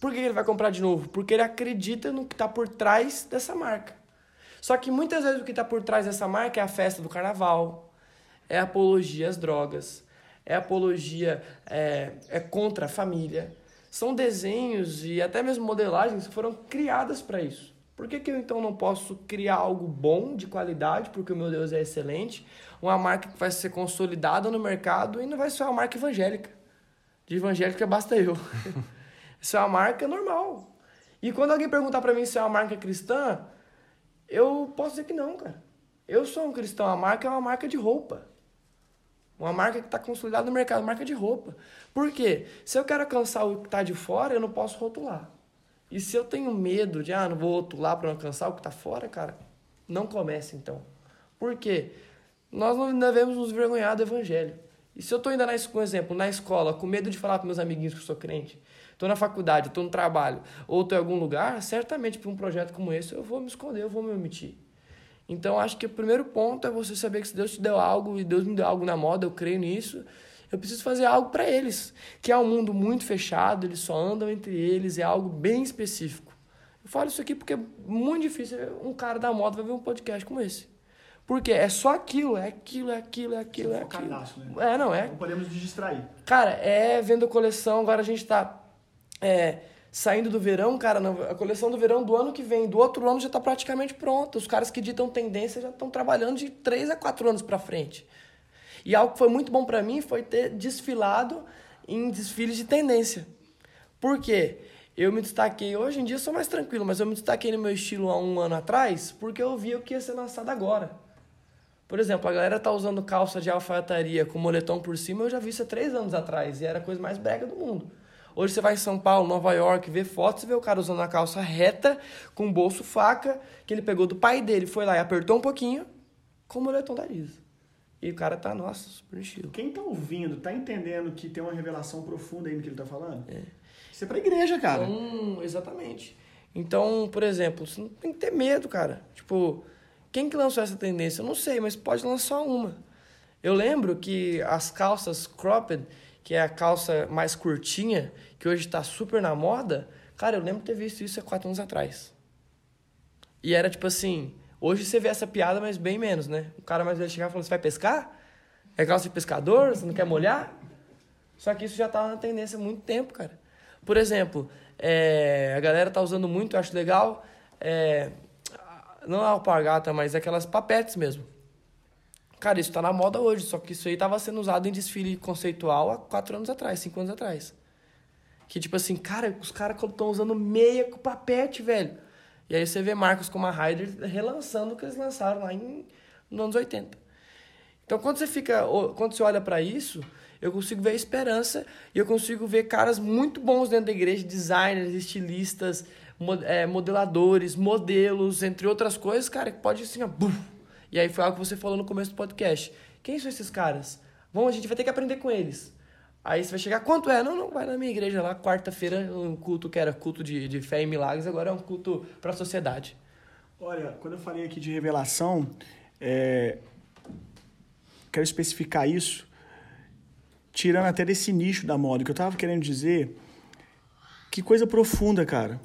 Por que ele vai comprar de novo? Porque ele acredita no que está por trás dessa marca. Só que muitas vezes o que está por trás dessa marca é a festa do carnaval, é apologia às drogas, é apologia é, é contra a família. São desenhos e até mesmo modelagens que foram criadas para isso. Por que, que eu então não posso criar algo bom, de qualidade, porque o meu Deus é excelente, uma marca que vai ser consolidada no mercado e não vai ser uma marca evangélica. De evangélica basta eu. Isso é uma marca normal. E quando alguém perguntar para mim se é uma marca cristã, eu posso dizer que não, cara. Eu sou um cristão, a marca é uma marca de roupa. Uma marca que está consolidada no mercado, marca de roupa. Por quê? Se eu quero alcançar o que está de fora, eu não posso rotular. E se eu tenho medo de, ah, não vou rotular para não alcançar o que está fora, cara, não comece então. Por quê? Nós não devemos nos vergonhar do evangelho. E se eu estou ainda, na, por exemplo, na escola, com medo de falar para meus amiguinhos que eu sou crente, estou na faculdade, estou no trabalho, ou estou em algum lugar, certamente para um projeto como esse eu vou me esconder, eu vou me omitir. Então, acho que o primeiro ponto é você saber que se Deus te deu algo e Deus me deu algo na moda, eu creio nisso, eu preciso fazer algo para eles, que é um mundo muito fechado, eles só andam entre eles, é algo bem específico. Eu falo isso aqui porque é muito difícil um cara da moda vai ver um podcast como esse. Porque é só aquilo, é aquilo, é aquilo, é aquilo, é aquilo. Né? É, não, é. Não podemos nos distrair. Cara, é vendo coleção, agora a gente tá é, saindo do verão, cara, a coleção do verão do ano que vem, do outro ano já tá praticamente pronta. Os caras que ditam tendência já estão trabalhando de 3 a 4 anos para frente. E algo que foi muito bom para mim foi ter desfilado em desfiles de tendência. Por quê? Eu me destaquei, hoje em dia sou mais tranquilo, mas eu me destaquei no meu estilo há um ano atrás porque eu vi o que ia ser lançado agora. Por exemplo, a galera tá usando calça de alfaiataria com moletom por cima, eu já vi isso há três anos atrás e era a coisa mais brega do mundo. Hoje você vai em São Paulo, Nova York, vê fotos e vê o cara usando a calça reta, com bolso faca, que ele pegou do pai dele, foi lá e apertou um pouquinho, com o moletom da Lisa. E o cara tá, nossa, super estilo. Quem tá ouvindo, tá entendendo que tem uma revelação profunda aí no que ele tá falando? É. Isso é pra igreja, cara. Então, exatamente. Então, por exemplo, você não tem que ter medo, cara. Tipo, quem que lançou essa tendência? Eu não sei, mas pode lançar uma. Eu lembro que as calças cropped, que é a calça mais curtinha, que hoje tá super na moda, cara, eu lembro de ter visto isso há quatro anos atrás. E era tipo assim, Hoje você vê essa piada, mas bem menos, né? O cara mais velho chegar e falar, você vai pescar? É calça de pescador? Você não quer molhar? Só que isso já tá na tendência há muito tempo, cara. Por exemplo, é, a galera tá usando muito, eu acho legal, é, não a alpargata, mas aquelas papetes mesmo. Cara, isso tá na moda hoje, só que isso aí tava sendo usado em desfile conceitual há quatro anos atrás, cinco anos atrás. Que tipo assim, cara, os caras estão usando meia com papete, velho. E aí você vê marcas como a Ryder relançando o que eles lançaram lá em, nos anos 80. Então quando você fica, quando você olha para isso, eu consigo ver a esperança e eu consigo ver caras muito bons dentro da igreja, designers, estilistas, é, modeladores, modelos, entre outras coisas, cara, que pode assim, ó, buf. E aí foi algo que você falou no começo do podcast. Quem são esses caras? Vamos, a gente vai ter que aprender com eles. Aí você vai chegar, quanto é? Não, não, vai na minha igreja lá, quarta-feira, um culto que era culto de, de fé e milagres, agora é um culto para a sociedade. Olha, quando eu falei aqui de revelação, é... quero especificar isso, tirando até desse nicho da moda, que eu tava querendo dizer, que coisa profunda, cara.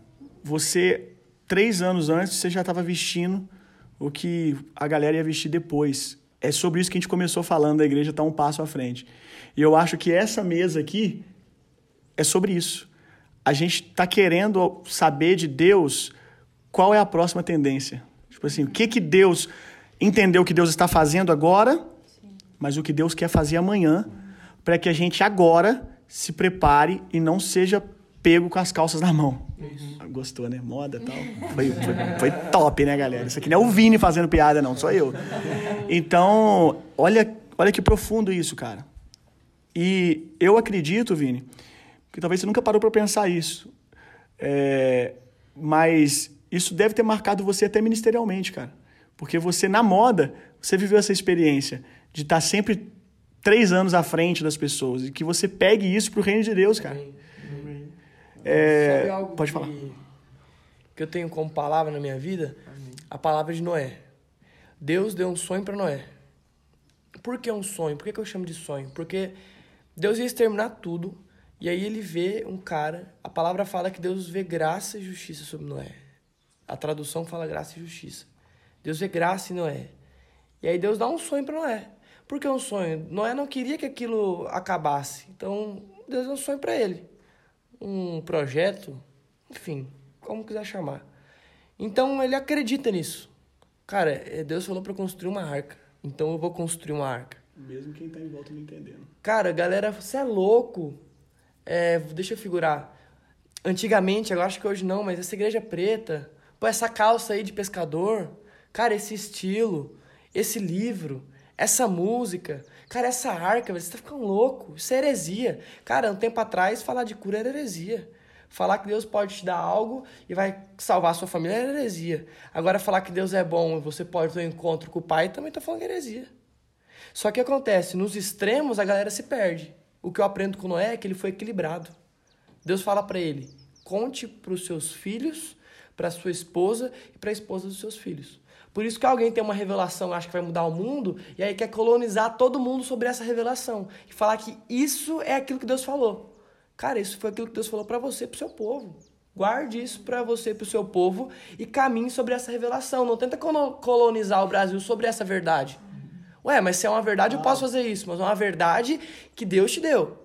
Você, três anos antes, você já estava vestindo o que a galera ia vestir depois. É sobre isso que a gente começou falando, a igreja está um passo à frente. E eu acho que essa mesa aqui é sobre isso. A gente está querendo saber de Deus qual é a próxima tendência. Tipo assim, o que, que Deus entendeu que Deus está fazendo agora, mas o que Deus quer fazer amanhã, para que a gente agora se prepare e não seja pego com as calças na mão. Isso. Gostou, né? Moda e tal. Foi, foi, foi, top, né, galera? Isso aqui não é o Vini fazendo piada, não, sou eu. Então, olha, olha que profundo isso, cara. E eu acredito, Vini, que talvez você nunca parou para pensar isso. É, mas isso deve ter marcado você até ministerialmente, cara. Porque você, na moda, você viveu essa experiência de estar sempre três anos à frente das pessoas. E que você pegue isso pro reino de Deus, cara. É, pode que, falar. que eu tenho como palavra na minha vida? A palavra de Noé. Deus deu um sonho para Noé. Por que um sonho? Por que, que eu chamo de sonho? Porque Deus ia exterminar tudo. E aí ele vê um cara. A palavra fala que Deus vê graça e justiça sobre Noé. A tradução fala graça e justiça. Deus vê graça em Noé. E aí Deus dá um sonho para Noé. Por que um sonho? Noé não queria que aquilo acabasse. Então Deus deu um sonho para ele. Um projeto, enfim, como quiser chamar. Então ele acredita nisso. Cara, é, Deus falou para construir uma arca. Então eu vou construir uma arca. Mesmo quem tá em volta não entendendo. Cara, galera, você é louco. É, deixa eu figurar. Antigamente, eu acho que hoje não, mas essa igreja preta, pô, essa calça aí de pescador, cara, esse estilo, esse livro, essa música, cara, essa arca, você tá ficando louco. Isso é heresia. Cara, um tempo atrás, falar de cura era heresia. Falar que Deus pode te dar algo e vai salvar a sua família era heresia. Agora, falar que Deus é bom e você pode ter um encontro com o Pai, também tô falando é heresia. Só que acontece, nos extremos a galera se perde. O que eu aprendo com Noé é que ele foi equilibrado. Deus fala para ele: conte para os seus filhos, para sua esposa e para a esposa dos seus filhos. Por isso que alguém tem uma revelação, acha que vai mudar o mundo, e aí quer colonizar todo mundo sobre essa revelação. E falar que isso é aquilo que Deus falou. Cara, isso foi aquilo que Deus falou para você e pro seu povo. Guarde isso para você e pro seu povo e caminhe sobre essa revelação. Não tenta colo- colonizar o Brasil sobre essa verdade. Ué, mas se é uma verdade, eu posso fazer isso. Mas é uma verdade que Deus te deu.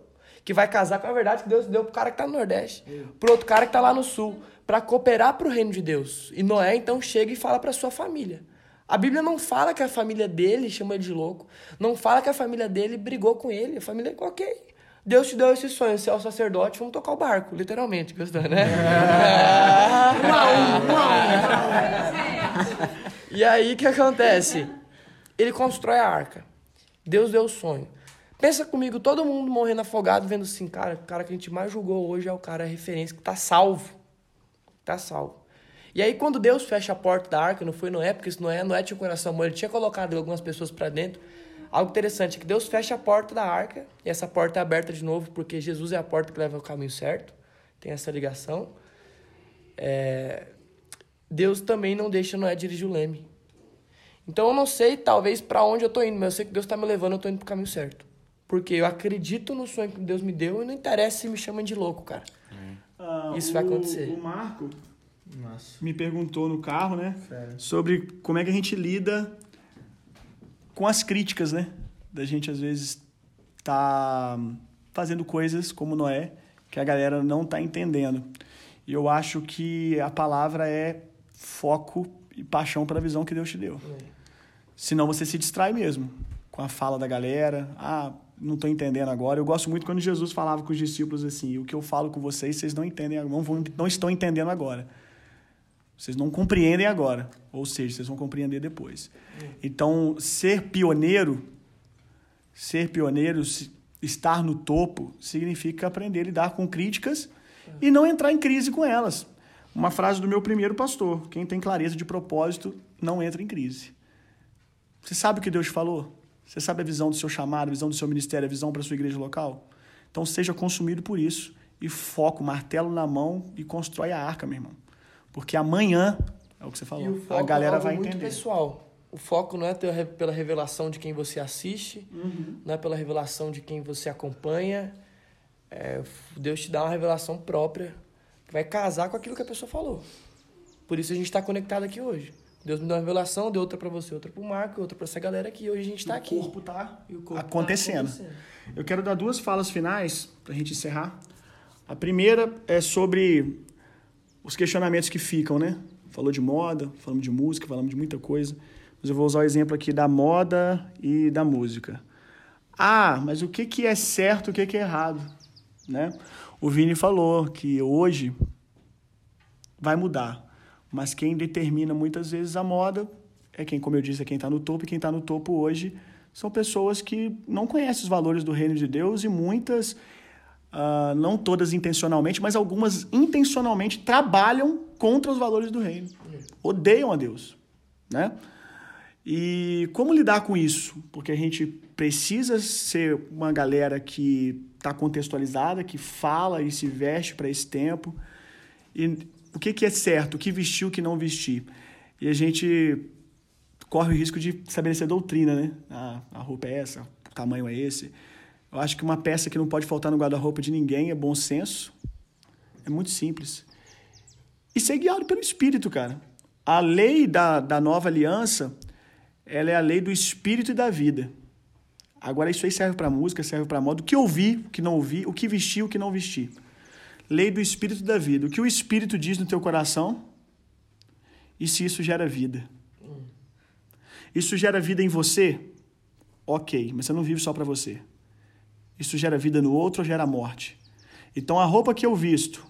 Que vai casar com a verdade que Deus deu pro cara que tá no Nordeste. Pro outro cara que tá lá no Sul. Para cooperar pro reino de Deus. E Noé, então, chega e fala pra sua família. A Bíblia não fala que a família dele chama ele de louco. Não fala que a família dele brigou com ele. A família, ok. Deus te deu esse sonho, você é o sacerdote, vamos tocar o barco, literalmente, gostou, né? E aí, o que acontece? Ele constrói a arca. Deus deu o sonho. Pensa comigo, todo mundo morrendo afogado, vendo assim, cara, o cara que a gente mais julgou hoje é o cara referência que tá salvo. Tá salvo. E aí, quando Deus fecha a porta da arca, não foi Noé, porque se Noé, Noé tinha o coração amor, ele tinha colocado algumas pessoas para dentro. Algo interessante é que Deus fecha a porta da arca, e essa porta é aberta de novo, porque Jesus é a porta que leva ao caminho certo. Tem essa ligação. É... Deus também não deixa Noé dirigir o leme. Então eu não sei, talvez, para onde eu tô indo, mas eu sei que Deus tá me levando, eu tô indo pro caminho certo. Porque eu acredito no sonho que Deus me deu e não interessa se me chamam de louco, cara. Ah, Isso o- vai acontecer. O Marco Nossa. me perguntou no carro, né? Fera. Sobre como é que a gente lida com as críticas, né? Da gente, às vezes, tá fazendo coisas como Noé, que a galera não tá entendendo. E eu acho que a palavra é foco e paixão pela visão que Deus te deu. Senão você se distrai mesmo com a fala da galera. Ah, não estou entendendo agora. Eu gosto muito quando Jesus falava com os discípulos assim: o que eu falo com vocês, vocês não entendem, não, vão, não estão entendendo agora. Vocês não compreendem agora. Ou seja, vocês vão compreender depois. Então, ser pioneiro, ser pioneiro, estar no topo, significa aprender a lidar com críticas e não entrar em crise com elas. Uma frase do meu primeiro pastor: quem tem clareza de propósito não entra em crise. Você sabe o que Deus falou? Você sabe a visão do seu chamado, a visão do seu ministério, a visão para sua igreja local? Então seja consumido por isso e foco, martelo na mão e constrói a arca, meu irmão. Porque amanhã, é o que você falou, a galera é vai entender. pessoal. O foco não é pela revelação de quem você assiste, Uhum. não é pela revelação de quem você acompanha. É, Deus te dá uma revelação própria que vai casar com aquilo que a pessoa falou. Por isso a gente está conectado aqui hoje. Deus me deu uma revelação, deu outra para você, outra para o Marco, outra para essa galera aqui. Hoje a gente está o aqui. corpo tá E o corpo tá acontecendo. acontecendo. Eu quero dar duas falas finais para a gente encerrar. A primeira é sobre os questionamentos que ficam, né? Falou de moda, falamos de música, falamos de muita coisa. Mas eu vou usar o exemplo aqui da moda e da música. Ah, mas o que, que é certo, o que, que é errado? Né? O Vini falou que hoje vai mudar. Mas quem determina muitas vezes a moda é quem, como eu disse, é quem está no topo, e quem está no topo hoje são pessoas que não conhecem os valores do reino de Deus e muitas, uh, não todas intencionalmente, mas algumas intencionalmente trabalham contra os valores do reino. Odeiam a Deus, né? E como lidar com isso? Porque a gente precisa ser uma galera que está contextualizada, que fala e se veste para esse tempo. E o que, que é certo, o que vestir, o que não vestir. E a gente corre o risco de estabelecer doutrina, né? Ah, a roupa é essa, o tamanho é esse. Eu acho que uma peça que não pode faltar no guarda-roupa de ninguém é bom senso. É muito simples. E ser guiado pelo Espírito, cara. A lei da, da nova aliança, ela é a lei do Espírito e da vida. Agora, isso aí serve para música, serve para moda. O que ouvir, o que não ouvir, o que vestir, o que não vestir. Lei do Espírito da vida. O que o Espírito diz no teu coração e se isso gera vida. Isso gera vida em você? Ok, mas você não vive só para você. Isso gera vida no outro ou gera morte? Então, a roupa que eu visto,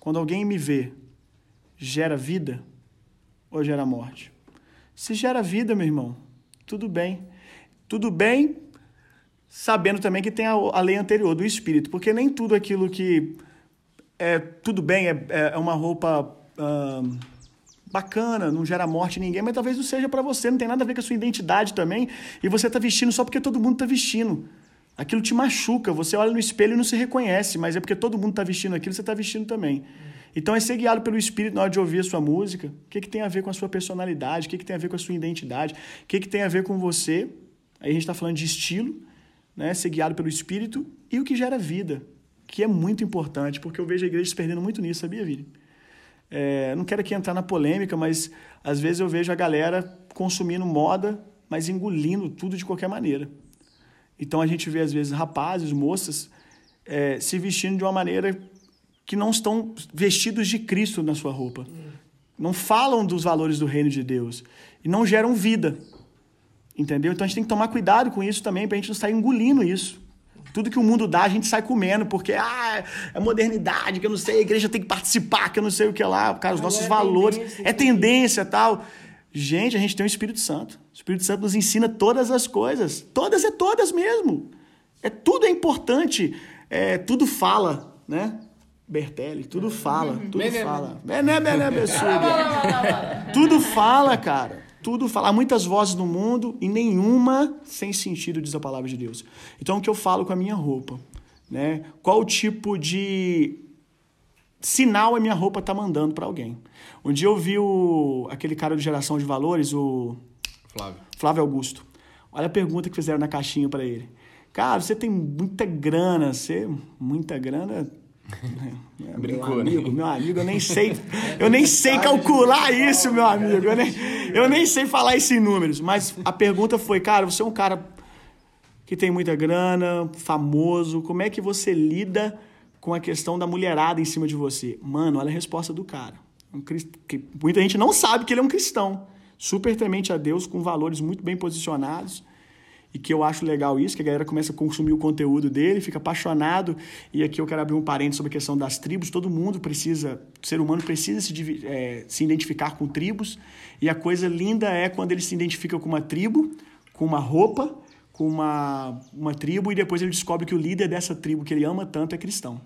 quando alguém me vê, gera vida ou gera morte? Se gera vida, meu irmão, tudo bem. Tudo bem, sabendo também que tem a, a lei anterior do espírito, porque nem tudo aquilo que é tudo bem, é, é uma roupa bacana, não gera morte em ninguém, mas talvez não seja para você, não tem nada a ver com a sua identidade também, e você está vestindo só porque todo mundo está vestindo. Aquilo te machuca, você olha no espelho e não se reconhece, mas é porque todo mundo está vestindo aquilo, você está vestindo também. Então é ser guiado pelo Espírito na hora de ouvir a sua música. O que, que tem a ver com a sua personalidade? O que, que tem a ver com a sua identidade? O que, que tem a ver com você Aí a gente está falando de estilo, né? ser guiado pelo Espírito e o que gera vida, que é muito importante, porque eu vejo a igreja se perdendo muito nisso, sabia, Vini? É, não quero aqui entrar na polêmica, mas às vezes eu vejo a galera consumindo moda, mas engolindo tudo de qualquer maneira. Então a gente vê, às vezes, rapazes, moças é, se vestindo de uma maneira que não estão vestidos de Cristo na sua roupa. Não falam dos valores do reino de Deus. E não geram vida. Entendeu? Então a gente tem que tomar cuidado com isso também, para a gente não sair engolindo isso. Tudo que o mundo dá, a gente sai comendo, porque ah, é modernidade, que eu não sei, a igreja tem que participar, que eu não sei o que lá. Cara, os nossos é valores. Tendência, é tendência tal. Gente, a gente tem o Espírito Santo. O Espírito Santo nos ensina todas as coisas. Todas é todas mesmo. É tudo é importante. É, tudo fala, né? Bertelli, tudo fala, tudo fala. Bené, bené, Tudo fala, cara tudo falar muitas vozes no mundo e nenhuma sem sentido, diz a palavra de Deus. Então, o que eu falo com a minha roupa? Né? Qual tipo de sinal a minha roupa está mandando para alguém? Um dia eu vi o, aquele cara de geração de valores, o Flávio. Flávio Augusto. Olha a pergunta que fizeram na caixinha para ele. Cara, você tem muita grana, você muita grana Brincou, meu amigo, né? meu amigo, eu nem sei, eu nem sei calcular isso, meu amigo. Eu nem, eu nem sei falar isso em números. Mas a pergunta foi, cara, você é um cara que tem muita grana, famoso. Como é que você lida com a questão da mulherada em cima de você? Mano, olha a resposta do cara. Um crist... Muita gente não sabe que ele é um cristão, super temente a Deus, com valores muito bem posicionados e que eu acho legal isso, que a galera começa a consumir o conteúdo dele, fica apaixonado. E aqui eu quero abrir um parênteses sobre a questão das tribos. Todo mundo precisa, o ser humano precisa se, é, se identificar com tribos. E a coisa linda é quando ele se identifica com uma tribo, com uma roupa, com uma, uma tribo, e depois ele descobre que o líder dessa tribo que ele ama tanto é cristão.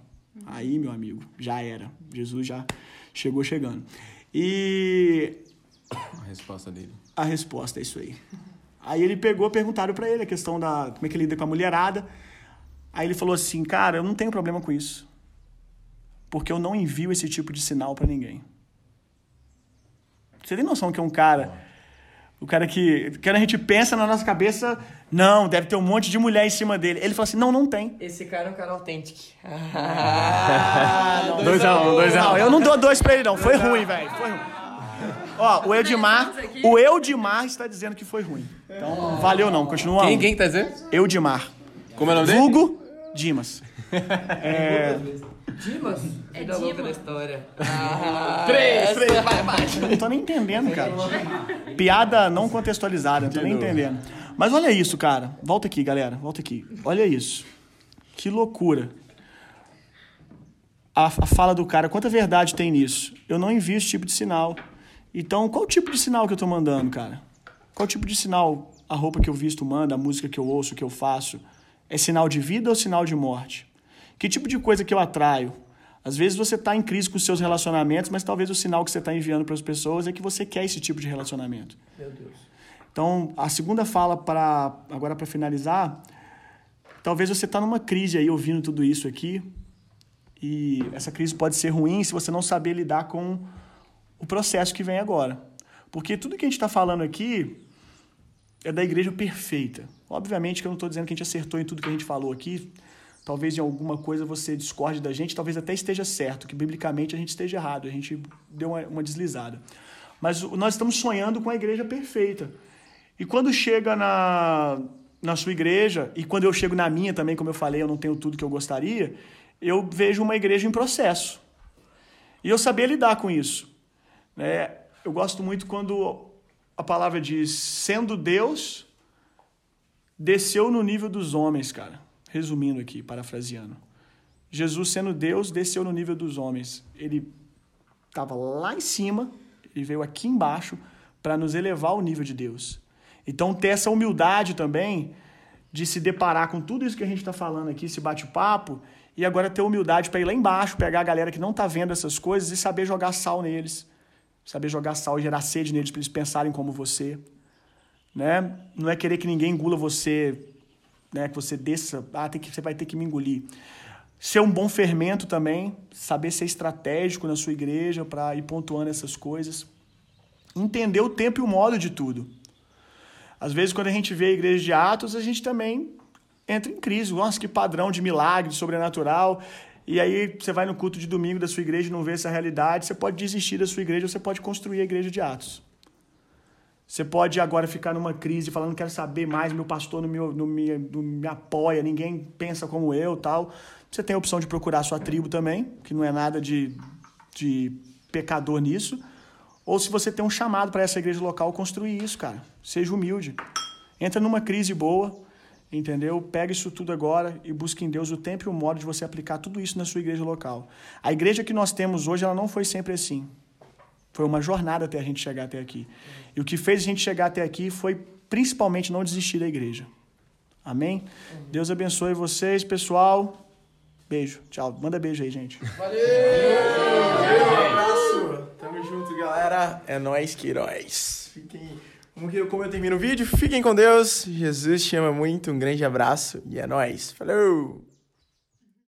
Aí, meu amigo, já era. Jesus já chegou chegando. E. A resposta dele. A resposta é isso aí. Aí ele pegou, perguntaram para ele a questão da como é que ele lida com a mulherada. Aí ele falou assim: "Cara, eu não tenho problema com isso. Porque eu não envio esse tipo de sinal para ninguém." Você tem noção que é um cara o cara que, que a gente pensa na nossa cabeça, não, deve ter um monte de mulher em cima dele. Ele falou assim: não, não tem. Esse cara é um cara autêntico. Ah, dois a um, dois a um. Não, eu não dou dois pra ele, não. Foi ruim, velho. Foi ruim. Ó, o Eudimar, o Eudimar está dizendo que foi ruim. Então, valeu não, continua. Quem, quem tá dizendo? Eudimar. Como é o nome dele? Vulgo Dimas. É... Dimas? É da louca da história. Ah, três, três, vai, vai. Eu não tô nem entendendo, cara. Piada não contextualizada, não tô nem entendendo. Mas olha isso, cara. Volta aqui, galera. Volta aqui. Olha isso. Que loucura. A, a fala do cara, quanta verdade tem nisso? Eu não envio esse tipo de sinal. Então, qual tipo de sinal que eu estou mandando, cara? Qual tipo de sinal a roupa que eu visto manda, a música que eu ouço, que eu faço? É sinal de vida ou sinal de morte? Que tipo de coisa que eu atraio? Às vezes você está em crise com os seus relacionamentos, mas talvez o sinal que você está enviando para as pessoas é que você quer esse tipo de relacionamento. Meu Deus. Então, a segunda fala para agora para finalizar, talvez você está numa crise aí ouvindo tudo isso aqui e essa crise pode ser ruim se você não saber lidar com o processo que vem agora, porque tudo que a gente está falando aqui é da igreja perfeita. Obviamente que eu não estou dizendo que a gente acertou em tudo que a gente falou aqui. Talvez em alguma coisa você discorde da gente, talvez até esteja certo, que biblicamente a gente esteja errado, a gente deu uma, uma deslizada. Mas nós estamos sonhando com a igreja perfeita. E quando chega na, na sua igreja, e quando eu chego na minha também, como eu falei, eu não tenho tudo que eu gostaria, eu vejo uma igreja em processo. E eu sabia lidar com isso. Né? Eu gosto muito quando a palavra diz: sendo Deus, desceu no nível dos homens, cara. Resumindo aqui, parafraseando. Jesus, sendo Deus, desceu no nível dos homens. Ele estava lá em cima, ele veio aqui embaixo para nos elevar ao nível de Deus. Então, ter essa humildade também de se deparar com tudo isso que a gente está falando aqui, esse bate-papo, e agora ter humildade para ir lá embaixo, pegar a galera que não está vendo essas coisas e saber jogar sal neles. Saber jogar sal e gerar sede neles para eles pensarem como você. Né? Não é querer que ninguém engula você, né? que você desça, ah, tem que, você vai ter que me engolir. Ser um bom fermento também, saber ser estratégico na sua igreja para ir pontuando essas coisas. Entender o tempo e o modo de tudo. Às vezes, quando a gente vê a igreja de Atos, a gente também entra em crise. Nossa, que padrão de milagre, sobrenatural. E aí você vai no culto de domingo da sua igreja e não vê essa realidade, você pode desistir da sua igreja, você pode construir a igreja de Atos. Você pode agora ficar numa crise falando, quero saber mais, meu pastor não me, não me, não me apoia, ninguém pensa como eu tal. Você tem a opção de procurar a sua tribo também, que não é nada de, de pecador nisso. Ou se você tem um chamado para essa igreja local, construir isso, cara. Seja humilde. Entra numa crise boa, entendeu? Pega isso tudo agora e busque em Deus o tempo e o modo de você aplicar tudo isso na sua igreja local. A igreja que nós temos hoje, ela não foi sempre assim. Foi uma jornada até a gente chegar até aqui. E o que fez a gente chegar até aqui foi principalmente não desistir da igreja. Amém? Deus abençoe vocês, pessoal. Beijo. Tchau. Manda beijo aí, gente. Valeu! Valeu, um abraço. Tamo junto, galera. É nóis, Queiroz. Fiquem... Como eu termino o vídeo, fiquem com Deus. Jesus te ama muito. Um grande abraço e é nóis. Falou!